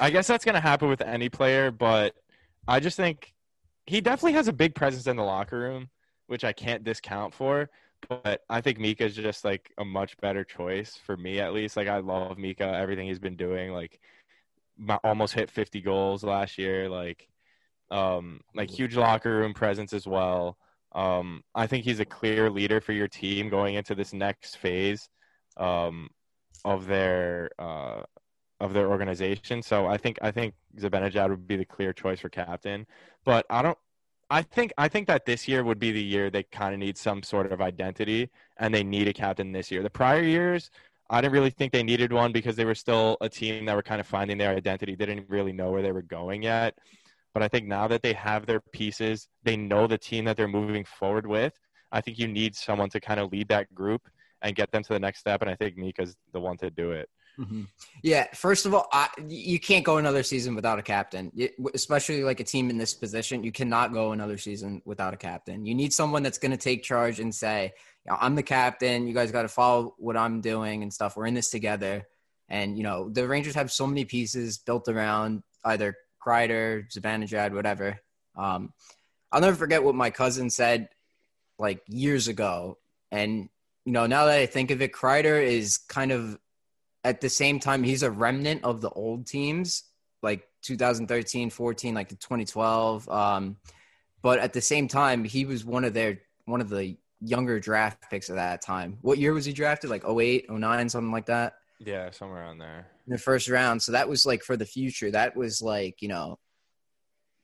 Speaker 3: I guess that's gonna happen with any player. But I just think he definitely has a big presence in the locker room, which I can't discount for. But I think Mika is just like a much better choice for me, at least. Like I love Mika, everything he's been doing. Like almost hit 50 goals last year. Like, um, like huge locker room presence as well. Um, I think he's a clear leader for your team going into this next phase um, of their uh, of their organization. So I think I think Zibanejad would be the clear choice for captain. But I don't. I think I think that this year would be the year they kind of need some sort of identity, and they need a captain this year. The prior years, I didn't really think they needed one because they were still a team that were kind of finding their identity. They didn't really know where they were going yet. But I think now that they have their pieces, they know the team that they're moving forward with. I think you need someone to kind of lead that group and get them to the next step. And I think Mika's the one to do it.
Speaker 2: Mm-hmm. Yeah, first of all, I, you can't go another season without a captain, especially like a team in this position. You cannot go another season without a captain. You need someone that's going to take charge and say, "I'm the captain. You guys got to follow what I'm doing and stuff. We're in this together." And you know, the Rangers have so many pieces built around either Kreider, Zibanejad, whatever. Um, I'll never forget what my cousin said like years ago, and you know, now that I think of it, Kreider is kind of at the same time, he's a remnant of the old teams, like 2013, 14, like the 2012. Um, but at the same time, he was one of their one of the younger draft picks at that time. What year was he drafted? Like 08, 09, something like that.
Speaker 3: Yeah, somewhere around there.
Speaker 2: In the first round. So that was like for the future. That was like, you know,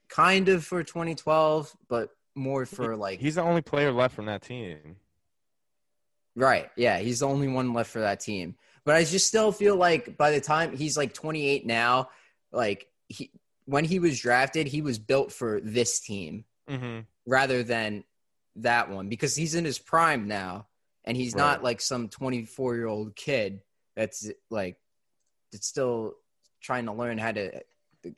Speaker 2: kind of for 2012, but more for like
Speaker 3: He's the only player left from that team.
Speaker 2: Right. Yeah, he's the only one left for that team. But I just still feel like by the time he's like 28 now, like he when he was drafted, he was built for this team
Speaker 3: Mm-hmm.
Speaker 2: rather than that one because he's in his prime now and he's not like some 24 year old kid that's like that's still trying to learn how to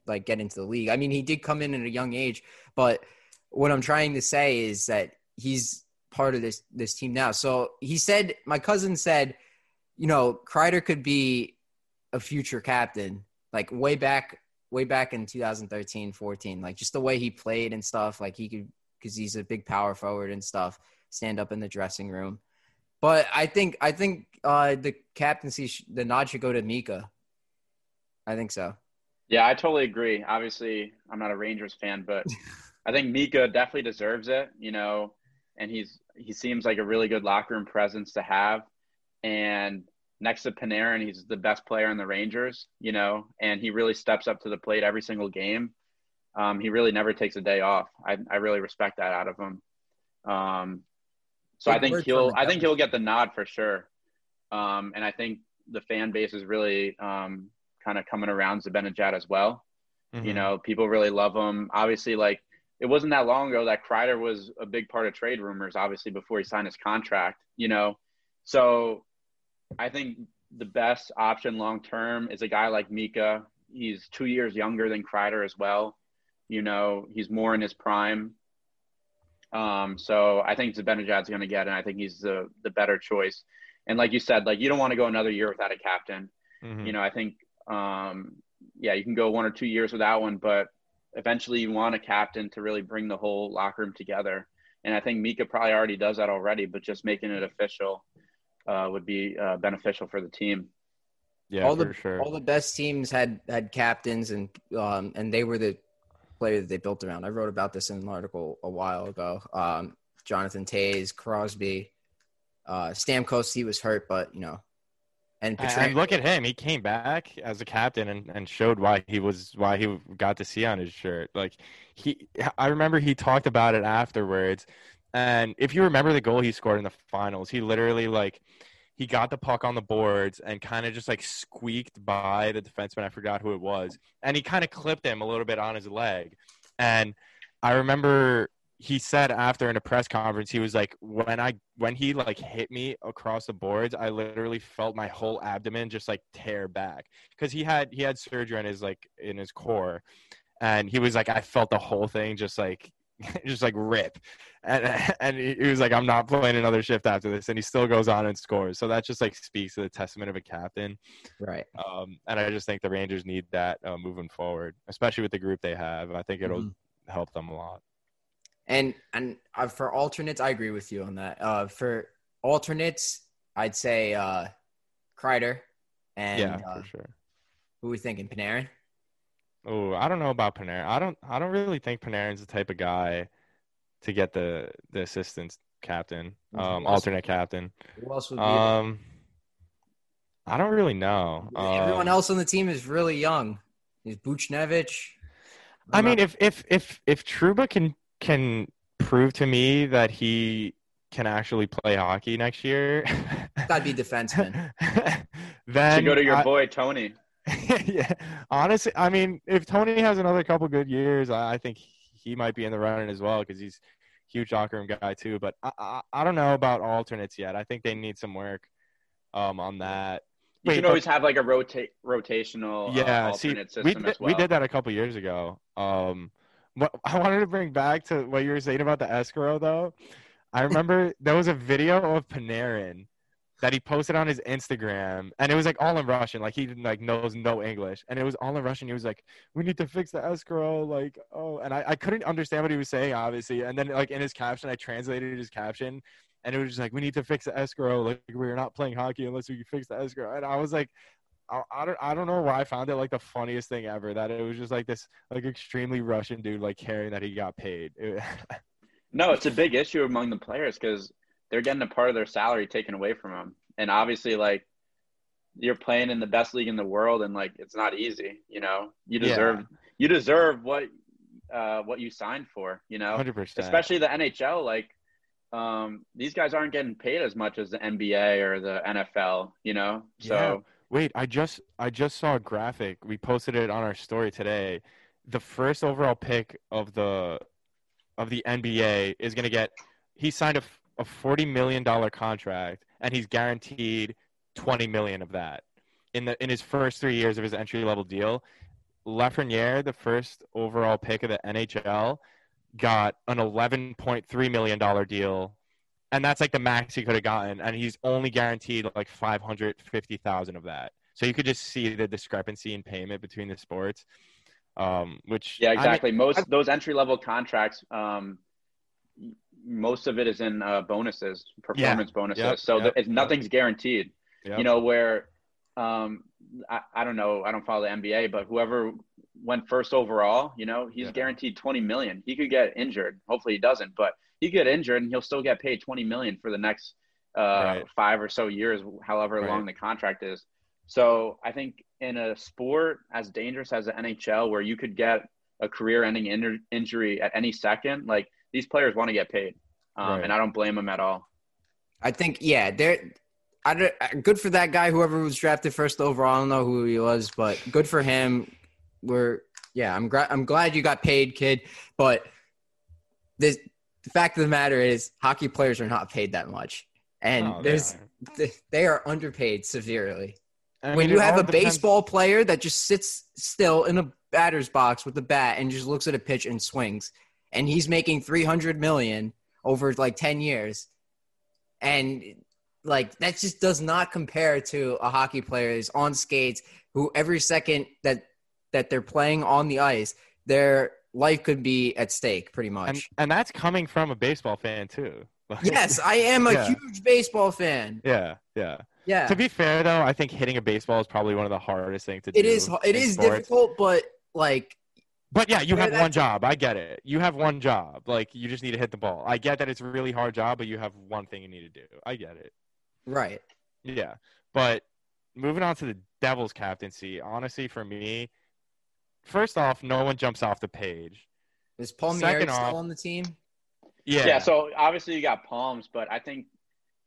Speaker 2: like get into the league. I mean, he did come in at a young age, but what I'm trying to say is that he's part of this this team now. So he said, my cousin said, you know, Kreider could be a future captain, like way back, way back in 2013, 14, like just the way he played and stuff. Like he could, because he's a big power forward and stuff, stand up in the dressing room. But I think, I think uh, the captaincy, sh- the nod should go to Mika. I think so.
Speaker 4: Yeah, I totally agree. Obviously, I'm not a Rangers fan, but I think Mika definitely deserves it. You know, and he's he seems like a really good locker room presence to have. And next to Panarin, he's the best player in the Rangers. You know, and he really steps up to the plate every single game. Um, he really never takes a day off. I I really respect that out of him. Um, so
Speaker 2: Big
Speaker 4: I think he'll I think he'll get the nod for sure. Um, and I think the fan base is really um, kind of coming around Zibanejad as well.
Speaker 3: Mm-hmm.
Speaker 4: You know, people really love him. Obviously, like it wasn't that long ago that Kreider was a big part of trade rumors. Obviously, before he signed his contract. You know, so I think the best option long term is a guy like Mika. He's two years younger than Kreider as well. You know, he's more in his prime. Um, so I think Zibanejad's going to get, it, and I think he's the the better choice. And like you said, like you don't want to go another year without a captain.
Speaker 3: Mhm.
Speaker 4: You know, I think, um, yeah, you can go one or two years without one, but eventually you want a captain to really bring the whole locker room together. And I think Mika probably already does that already, but just making it official uh, would be uh, beneficial for the team.
Speaker 3: yeah,
Speaker 2: all
Speaker 3: for
Speaker 2: the
Speaker 3: sure.
Speaker 2: all the best teams had had captains and um and they were the player that they built around. I wrote about this in an article a while ago. Um, Jonathan Toews, Crosby, uh, Stamkos. He was hurt, but you know, and
Speaker 3: And- and look at him; he came back as a captain and, and showed why he was why he got to see on his shirt. Like he, I remember he talked about it afterwards. And if you remember the goal he scored in the finals, he literally like he got the puck on the boards and kind of just like squeaked by the defenseman. I forgot who it was, and he kind of clipped him a little bit on his leg. And I remember he said after in a press conference, he was like, when I when he like hit me across the boards, I literally felt my whole abdomen just like tear back because he had he had surgery in his like in his core, and he was like, I felt the whole thing just like just like rip, and and he was like, I'm not playing another shift after this, and he still goes on and scores. So that just like speaks to the testament of a captain.
Speaker 2: right.
Speaker 3: Um, and I just think the Rangers need that uh, moving forward, especially with the group they have. I think it'll
Speaker 2: Mhm.
Speaker 3: help them a lot.
Speaker 2: And and uh, for alternates, I agree with you on that. Uh, for alternates, I'd say uh, Kreider and
Speaker 3: yeah,
Speaker 2: uh,
Speaker 3: for sure.
Speaker 2: who are we thinking? Panarin.
Speaker 3: Oh, I don't know about Panarin. I don't. I don't really think Panarin's the type of guy to get the the assistant captain, um,
Speaker 2: else-
Speaker 3: alternate captain.
Speaker 2: Who else would be?
Speaker 3: Um, I don't really know.
Speaker 2: Everyone
Speaker 3: Um,
Speaker 2: else on the team is really young. Is Buchnevich?
Speaker 3: I mean, if if if if Trouba can can prove to me that he can actually play hockey next year,
Speaker 2: that'd be defenseman.
Speaker 3: then
Speaker 4: to go to your
Speaker 3: I-
Speaker 4: boy Tony.
Speaker 3: yeah, honestly, I mean, if Tony has another couple good years, I, think he might be in the running as well because he's huge locker room guy too. But I, I, I don't know about alternates yet. I think they need some work um, on that.
Speaker 4: You
Speaker 3: Wait,
Speaker 4: can
Speaker 3: but-
Speaker 4: always have like a rotate rotational uh,
Speaker 3: yeah, see,
Speaker 4: system
Speaker 3: we
Speaker 4: as
Speaker 3: did,
Speaker 4: well.
Speaker 3: we did that a couple years ago. Um, what I wanted to bring back to what you were saying about the escrow, though. I remember there was a video of Panarin that he posted on his Instagram, and it was like all in Russian, like he didn't like knows no English, and it was all in Russian. He was like, "We need to fix the escrow," like, oh, and I, I couldn't understand what he was saying, obviously. And then like in his caption, I translated his caption, and it was just like, "We need to fix the escrow. Like we're not playing hockey unless we fix the escrow." And I was like, I, I don't I don't know why I found it like the funniest thing ever that it was just like this like extremely Russian dude like caring that he got paid.
Speaker 4: No, it's a big issue among the players because they're getting a part of their salary taken away from them, and obviously, like you're playing in the best league in the world, and like it's not easy. You know, you
Speaker 3: Yeah.
Speaker 4: deserve you deserve what uh, what you signed for. You know,
Speaker 3: Hundred percent.
Speaker 4: especially the NHL. Like um, these guys aren't getting paid as much as the NBA or the NFL. You know, so
Speaker 3: Wait, I just I just saw a graphic. We posted it on our story today. The first overall pick of the of the NBA is going to get he signed a, a 40 million dollar contract and he's guaranteed 20 million of that in the in his first 3 years of his entry level deal. Lafreniere, the first overall pick of the NHL, got an 11.3 million dollar deal and that's like the max he could have gotten and he's only guaranteed like 550,000 of that. So you could just see the discrepancy in payment between the sports. Um, which
Speaker 4: yeah,
Speaker 3: I mean-
Speaker 4: exactly. most those entry level contracts. Um, most of it is in uh, bonuses, performance bonuses.
Speaker 3: Yep,
Speaker 4: so
Speaker 3: yep,
Speaker 4: th- nothing's guaranteed.
Speaker 3: Yep.
Speaker 4: you know where um I, I don't know i don't follow the nba but whoever went first overall you know he's
Speaker 3: Yeah.
Speaker 4: guaranteed 20 million he could get injured hopefully he doesn't but he could get injured and he'll still get paid 20 million for the next uh
Speaker 3: Right.
Speaker 4: five or so years however
Speaker 3: Right.
Speaker 4: long the contract is so i think in a sport as dangerous as the nhl where you could get a career ending in- injury at any second like these players want to get paid um,
Speaker 3: Right.
Speaker 4: and i don't blame them at all
Speaker 2: I think yeah, they're I good for that guy. Whoever was drafted first overall, I don't know who he was, but good for him. We're yeah, I'm glad I'm glad you got paid, kid. But this, the fact of the matter is, hockey players are not paid that much, and
Speaker 3: Oh, they
Speaker 2: there's
Speaker 3: are.
Speaker 2: they are underpaid severely.
Speaker 3: I
Speaker 2: when
Speaker 3: mean,
Speaker 2: you have a
Speaker 3: depends-
Speaker 2: baseball player that just sits still in a batter's box with a bat and just looks at a pitch and swings, and he's making three hundred million over like ten years, and like that just does not compare to a hockey player who's on skates who every second that that they're playing on the ice, their life could be at stake pretty much.
Speaker 3: and, and that's coming from a baseball fan too.
Speaker 2: Yes, I am a
Speaker 3: Yeah.
Speaker 2: huge baseball fan.
Speaker 3: Yeah, yeah.
Speaker 2: Yeah,
Speaker 3: To be fair though, I think hitting a baseball is probably one of the hardest things to do.
Speaker 2: it is it is
Speaker 3: sports.
Speaker 2: difficult, but like
Speaker 3: But yeah, you have one job. I get it. You have one job. Like you just need to hit the ball. I get that it's a really hard job, but you have one thing you need to do. I get it.
Speaker 2: right.
Speaker 3: Yeah. But moving on to the Devils captaincy, honestly, for me, first off, no one jumps off the page.
Speaker 2: Is Palmieri
Speaker 3: Second
Speaker 2: still on the team?
Speaker 3: Yeah.
Speaker 4: Yeah. so obviously you got Palms, but I think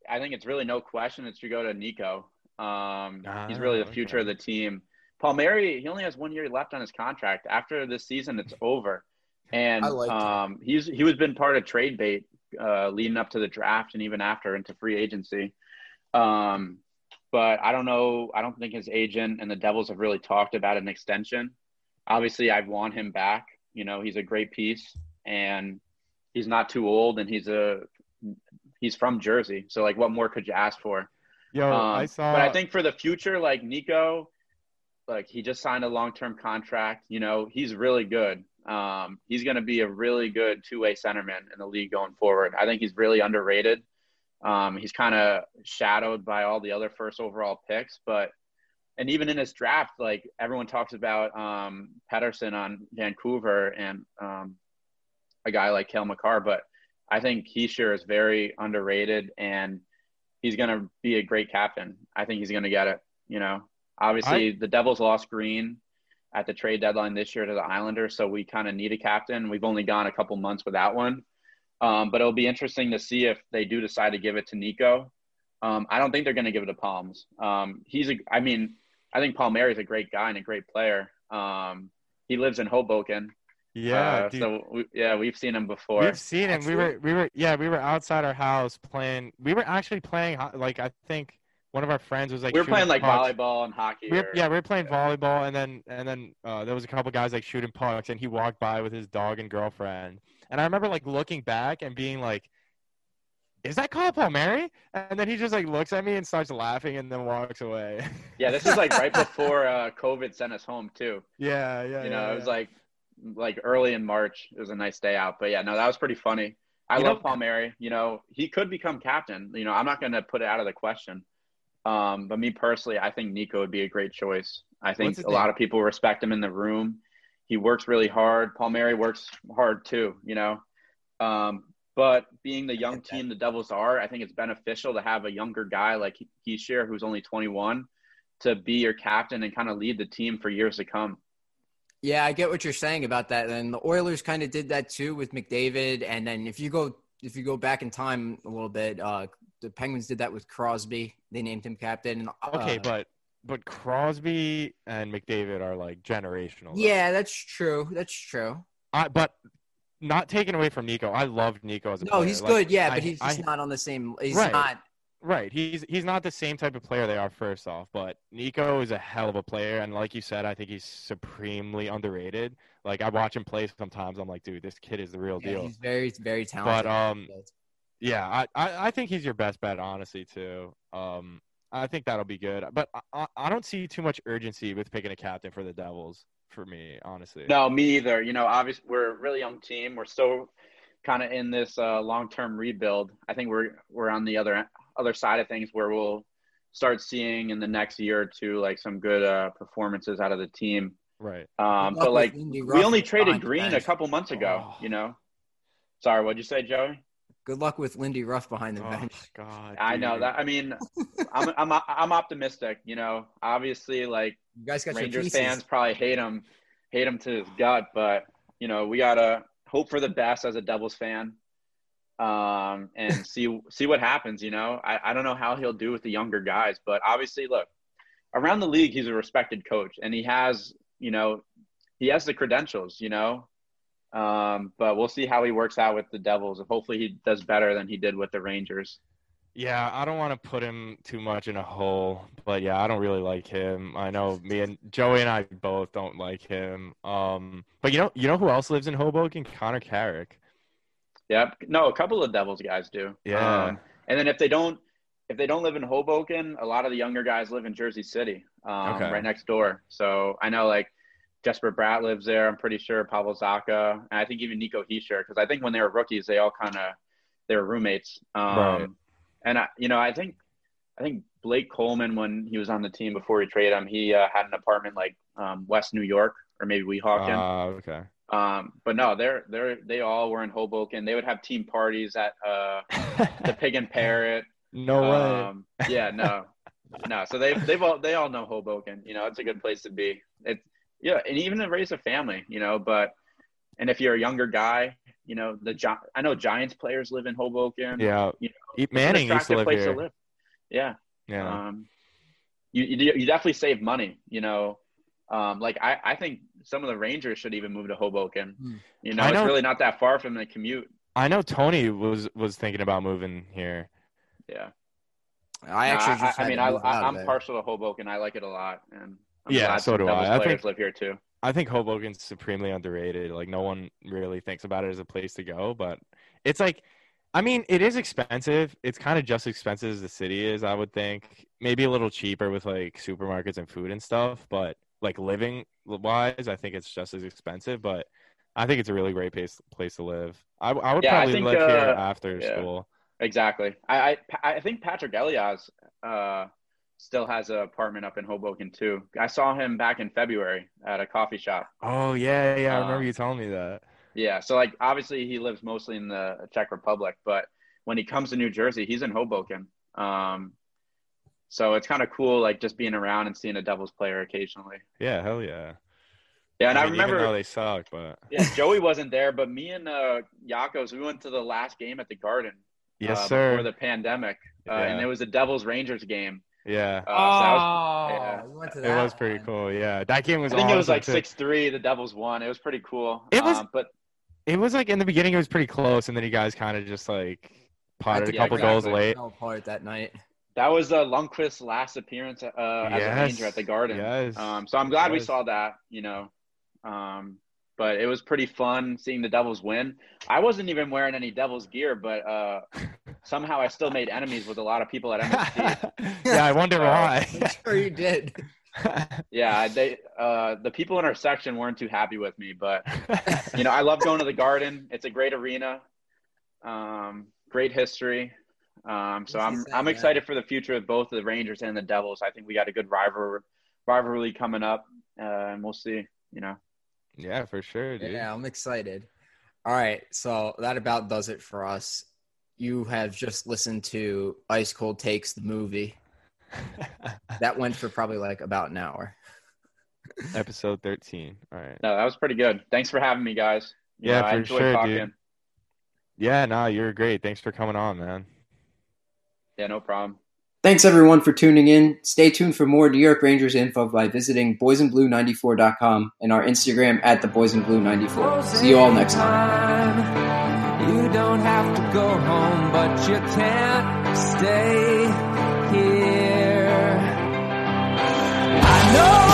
Speaker 4: I think it's really no question that you go to Nico. Um, he's really the
Speaker 3: Ah,
Speaker 4: future
Speaker 3: okay.
Speaker 4: of the team. Palmieri, he only has one year left on his contract. After this season, it's over. And
Speaker 2: like
Speaker 4: um, he's he was been part of trade bait uh, leading up to the draft and even after into free agency. Um, but I don't know. I don't think his agent and the Devils have really talked about an extension. Obviously, I want him back. You know, he's a great piece, and he's not too old, and he's a he's from Jersey. So, like, what more could you ask for?
Speaker 3: Yo,
Speaker 4: Um,
Speaker 3: I saw.
Speaker 4: but I think for the future, like Nico, like he just signed a long term contract. You know, he's really good. Um, he's going to be a really good two way centerman in the league going forward. I think he's really underrated. Um, he's kind of shadowed by all the other first overall picks, but and even in his draft, like everyone talks about um, Pettersson on Vancouver and um, a guy like Cale Makar, but I think Hischier is very underrated and he's going to be a great captain. I think he's going to get it. You know, obviously the Devils lost Green at the trade deadline this year to the Islanders, so we kind of need a captain. We've only gone a couple months without one, um, but it'll be interesting to see if they do decide to give it to Nico. Um, I don't think they're going to give it to Palms. Um, he's a, I mean, I think Palmieri is a great guy and a great player. Um, he lives in Hoboken.
Speaker 3: Yeah,
Speaker 4: Uh, so we, yeah, we've seen him before.
Speaker 3: We've seen him. We were, we were, yeah, we were outside our house playing. We were actually playing, like, I think one of our friends was like,
Speaker 4: we were playing like
Speaker 3: pucks.
Speaker 4: volleyball and hockey.
Speaker 3: We were,
Speaker 4: or-
Speaker 3: yeah, we were playing volleyball, and then and then uh, there was a couple guys like shooting pucks, and he walked by with his dog and girlfriend, and I remember like looking back and being like, "Is that Kyle Palmieri?" And then he just like looks at me and starts laughing, and then walks away.
Speaker 4: Yeah, this is like right before uh, COVID sent us home too.
Speaker 3: yeah, yeah.
Speaker 4: You know,
Speaker 3: yeah,
Speaker 4: it was
Speaker 3: yeah.
Speaker 4: like like early in March. It was a nice day out, but yeah, no, that was pretty funny. I
Speaker 3: You
Speaker 4: love Palmieri. You know, he could become captain. You know, I'm not going to put it out of the question. Um, but me personally, I think Nico would be a great choice. I think a lot of people respect him in the room. He works really hard. Palmieri works hard too. You know, um, but being the young team the Devils are, I think it's beneficial to have a younger guy like Hischier, who's only 21, to be your captain and kind of lead the team for years to come.
Speaker 2: Yeah, I get what you're saying about that. And the Oilers kind of did that too with McDavid. And then if you go if you go back in time a little bit, uh, the Penguins did that with Crosby. They named him captain. Uh,
Speaker 3: okay, but but Crosby and McDavid are like generational. though.
Speaker 2: yeah, that's true. That's true.
Speaker 3: I, but not taken away from Nico. I loved Nico as a
Speaker 2: No,
Speaker 3: player.
Speaker 2: he's
Speaker 3: Like,
Speaker 2: good. Yeah, but he's just
Speaker 3: I-
Speaker 2: not on the same. He's
Speaker 3: Right.
Speaker 2: not.
Speaker 3: Right. He's he's not the same type of player they are first off, but Nico is a hell of a player and like you said, I think he's supremely underrated. Like I watch him play sometimes I'm like, dude, this kid is the real
Speaker 2: Yeah,
Speaker 3: deal.
Speaker 2: he's very, very talented.
Speaker 3: But um yeah, I, I I think he's your best bet honestly too. Um I think that'll be good. But I, I, I don't see too much urgency with picking a captain for the Devils for me, honestly.
Speaker 4: No, me either. You know, obviously we're a really young team. We're still kind of in this uh, long-term rebuild. I think we're we're on the other other side of things where we'll start seeing in the next year or two like some good uh, performances out of the team.
Speaker 3: Right.
Speaker 4: Um, but like we only traded Green a couple months ago.
Speaker 3: Oh.
Speaker 4: You know. Sorry, what'd you say, Joey?
Speaker 2: Good luck with Lindy Ruff behind the
Speaker 3: Oh
Speaker 2: bench.
Speaker 3: god.
Speaker 4: I know that. I mean, I'm I'm I'm optimistic. You know, obviously, like
Speaker 2: You guys got your
Speaker 4: Rangers fans probably hate him, hate him to his gut, but you know we gotta hope for the best as a Devils fan, um, and see see what happens. You know, I, I don't know how he'll do with the younger guys, but obviously, look, around the league, he's a respected coach, and he has you know he has the credentials. You know, um, but we'll see how he works out with the Devils. Hopefully, he does better than he did with the Rangers.
Speaker 3: Yeah, I don't want to put him too much in a hole, but yeah, I don't really like him. I know me and Joey and I both don't like him. Um, but you know, you know who else lives in Hoboken? Connor Carrick.
Speaker 4: Yep. No, a couple of Devils guys do.
Speaker 3: Yeah.
Speaker 4: Um, and then if they don't, if they don't live in Hoboken, a lot of the younger guys live in Jersey City, um,
Speaker 3: Okay.
Speaker 4: right next door. So I know like Jesper Bratt lives there. I'm pretty sure Pavel Zacha, and I think even Nico Hischier, because I think when they were rookies, they all kind of they were roommates. Um,
Speaker 3: Right.
Speaker 4: And I, you know, I think I think Blake Coleman, when he was on the team before we traded him, he uh, had an apartment like um, West New York or maybe Weehawken.
Speaker 3: Ah, okay.
Speaker 4: Um, but no, they're they're they all were in Hoboken. They would have team parties at uh, the Pig and Parrot.
Speaker 3: no way.
Speaker 4: Um, yeah, no, no. So they've they've all they all know Hoboken. You know, it's a good place to be. It's yeah, and even to raise a family. You know, but and if you're a younger guy, you know the Gi- I know Giants players live in Hoboken.
Speaker 3: yeah.
Speaker 4: you It's an
Speaker 3: Manning used to
Speaker 4: attractive
Speaker 3: live
Speaker 4: place
Speaker 3: here.
Speaker 4: to live. Yeah.
Speaker 3: Yeah.
Speaker 4: Um, you, you you definitely save money. You know, um, like I I think some of the Rangers should even move to Hoboken.
Speaker 2: Hmm.
Speaker 4: You know,
Speaker 3: I
Speaker 4: it's really not that far from the commute.
Speaker 3: I know Tony was was thinking about moving here.
Speaker 4: Yeah.
Speaker 2: I actually
Speaker 4: I,
Speaker 2: just
Speaker 4: I
Speaker 2: had
Speaker 4: mean, I,
Speaker 2: move out
Speaker 4: I,
Speaker 2: of
Speaker 4: I'm partial to Hoboken. I like it a lot, and I'm
Speaker 3: Yeah, so do I. I think-
Speaker 4: live here too.
Speaker 3: I think Hoboken's supremely underrated. Like no one really thinks about it as a place to go, but it's like I mean, it is expensive. It's kind of just as expensive as the city is, I would think. Maybe a little cheaper with like supermarkets and food and stuff, but like living wise, I think it's just as expensive, but I think it's a really great place place to live. I, I would
Speaker 4: Yeah, I
Speaker 3: probably
Speaker 4: think,
Speaker 3: live here
Speaker 4: uh,
Speaker 3: after
Speaker 4: yeah.
Speaker 3: school.
Speaker 4: Exactly. I I, I think Patrik Elias uh, still has an apartment up in Hoboken too. I saw him back in February at a coffee shop.
Speaker 3: Oh yeah, yeah, I
Speaker 4: Uh,
Speaker 3: remember you telling me that.
Speaker 4: Yeah. So like obviously he lives mostly in the Czech Republic, but when he comes to New Jersey, he's in Hoboken. Um, so it's kind of cool, like just being around and seeing a Devils player occasionally.
Speaker 3: Yeah, hell yeah.
Speaker 4: Yeah, and I,
Speaker 3: mean, even
Speaker 4: remember
Speaker 3: though they suck, but
Speaker 4: Yeah, Joey wasn't there, but me and uh, Yakos, we went to the last game at the Garden.
Speaker 3: yes,
Speaker 4: uh,
Speaker 3: sir.
Speaker 4: Before the pandemic, uh, and it was a Devils Rangers game.
Speaker 3: Yeah,
Speaker 4: Uh, so that was-
Speaker 2: oh,
Speaker 4: yeah.
Speaker 2: we went to
Speaker 3: it was pretty
Speaker 2: one.
Speaker 3: cool. Yeah, that game was.
Speaker 4: I think it was like six three. The Devils won. It was pretty cool.
Speaker 3: It was-
Speaker 4: Um, but
Speaker 3: It was like in the beginning, it was pretty close, and then you guys kind of just like potted a couple
Speaker 4: exactly.
Speaker 3: goals late.
Speaker 2: Fell apart that night.
Speaker 4: that was uh, Lundqvist's last appearance uh, as
Speaker 3: Yes.
Speaker 4: a Ranger at the Garden.
Speaker 3: Yes.
Speaker 4: Um, so I'm glad we saw that. You know, um, but it was pretty fun seeing the Devils win. I wasn't even wearing any Devils gear, but uh, somehow I still made enemies with a lot of people at MSG.
Speaker 3: yeah, I wonder why.
Speaker 2: I'm sure you did.
Speaker 4: yeah, they uh, the people in our section weren't too happy with me, but you know, I love going to the Garden. It's a great arena, um, great history. Um, so I'm
Speaker 2: you
Speaker 4: I'm
Speaker 2: that.
Speaker 4: excited for the future of both the Rangers and the Devils. I think we got a good rivalry rivalry coming up, uh, and we'll see. You know,
Speaker 3: yeah, for sure, dude.
Speaker 2: Yeah, I'm excited. All right, so that about does it for us. You have just listened to Ice Cold Takes the movie. That went for probably like about an hour.
Speaker 3: Episode 13. All right.
Speaker 4: no, that was pretty good. Thanks for having me, guys. You
Speaker 3: Yeah,
Speaker 4: know,
Speaker 3: for
Speaker 4: enjoyed
Speaker 3: sure,
Speaker 4: talking.
Speaker 3: dude. Yeah, nah, you're great. Thanks for coming on, man.
Speaker 4: Yeah, no problem.
Speaker 5: Thanks everyone for tuning in. Stay tuned for more New York Rangers info by visiting boysandblue94.com and our Instagram at the boysandblue94. See you all next time.
Speaker 1: You don't have to go home, but you can't stay here. I know.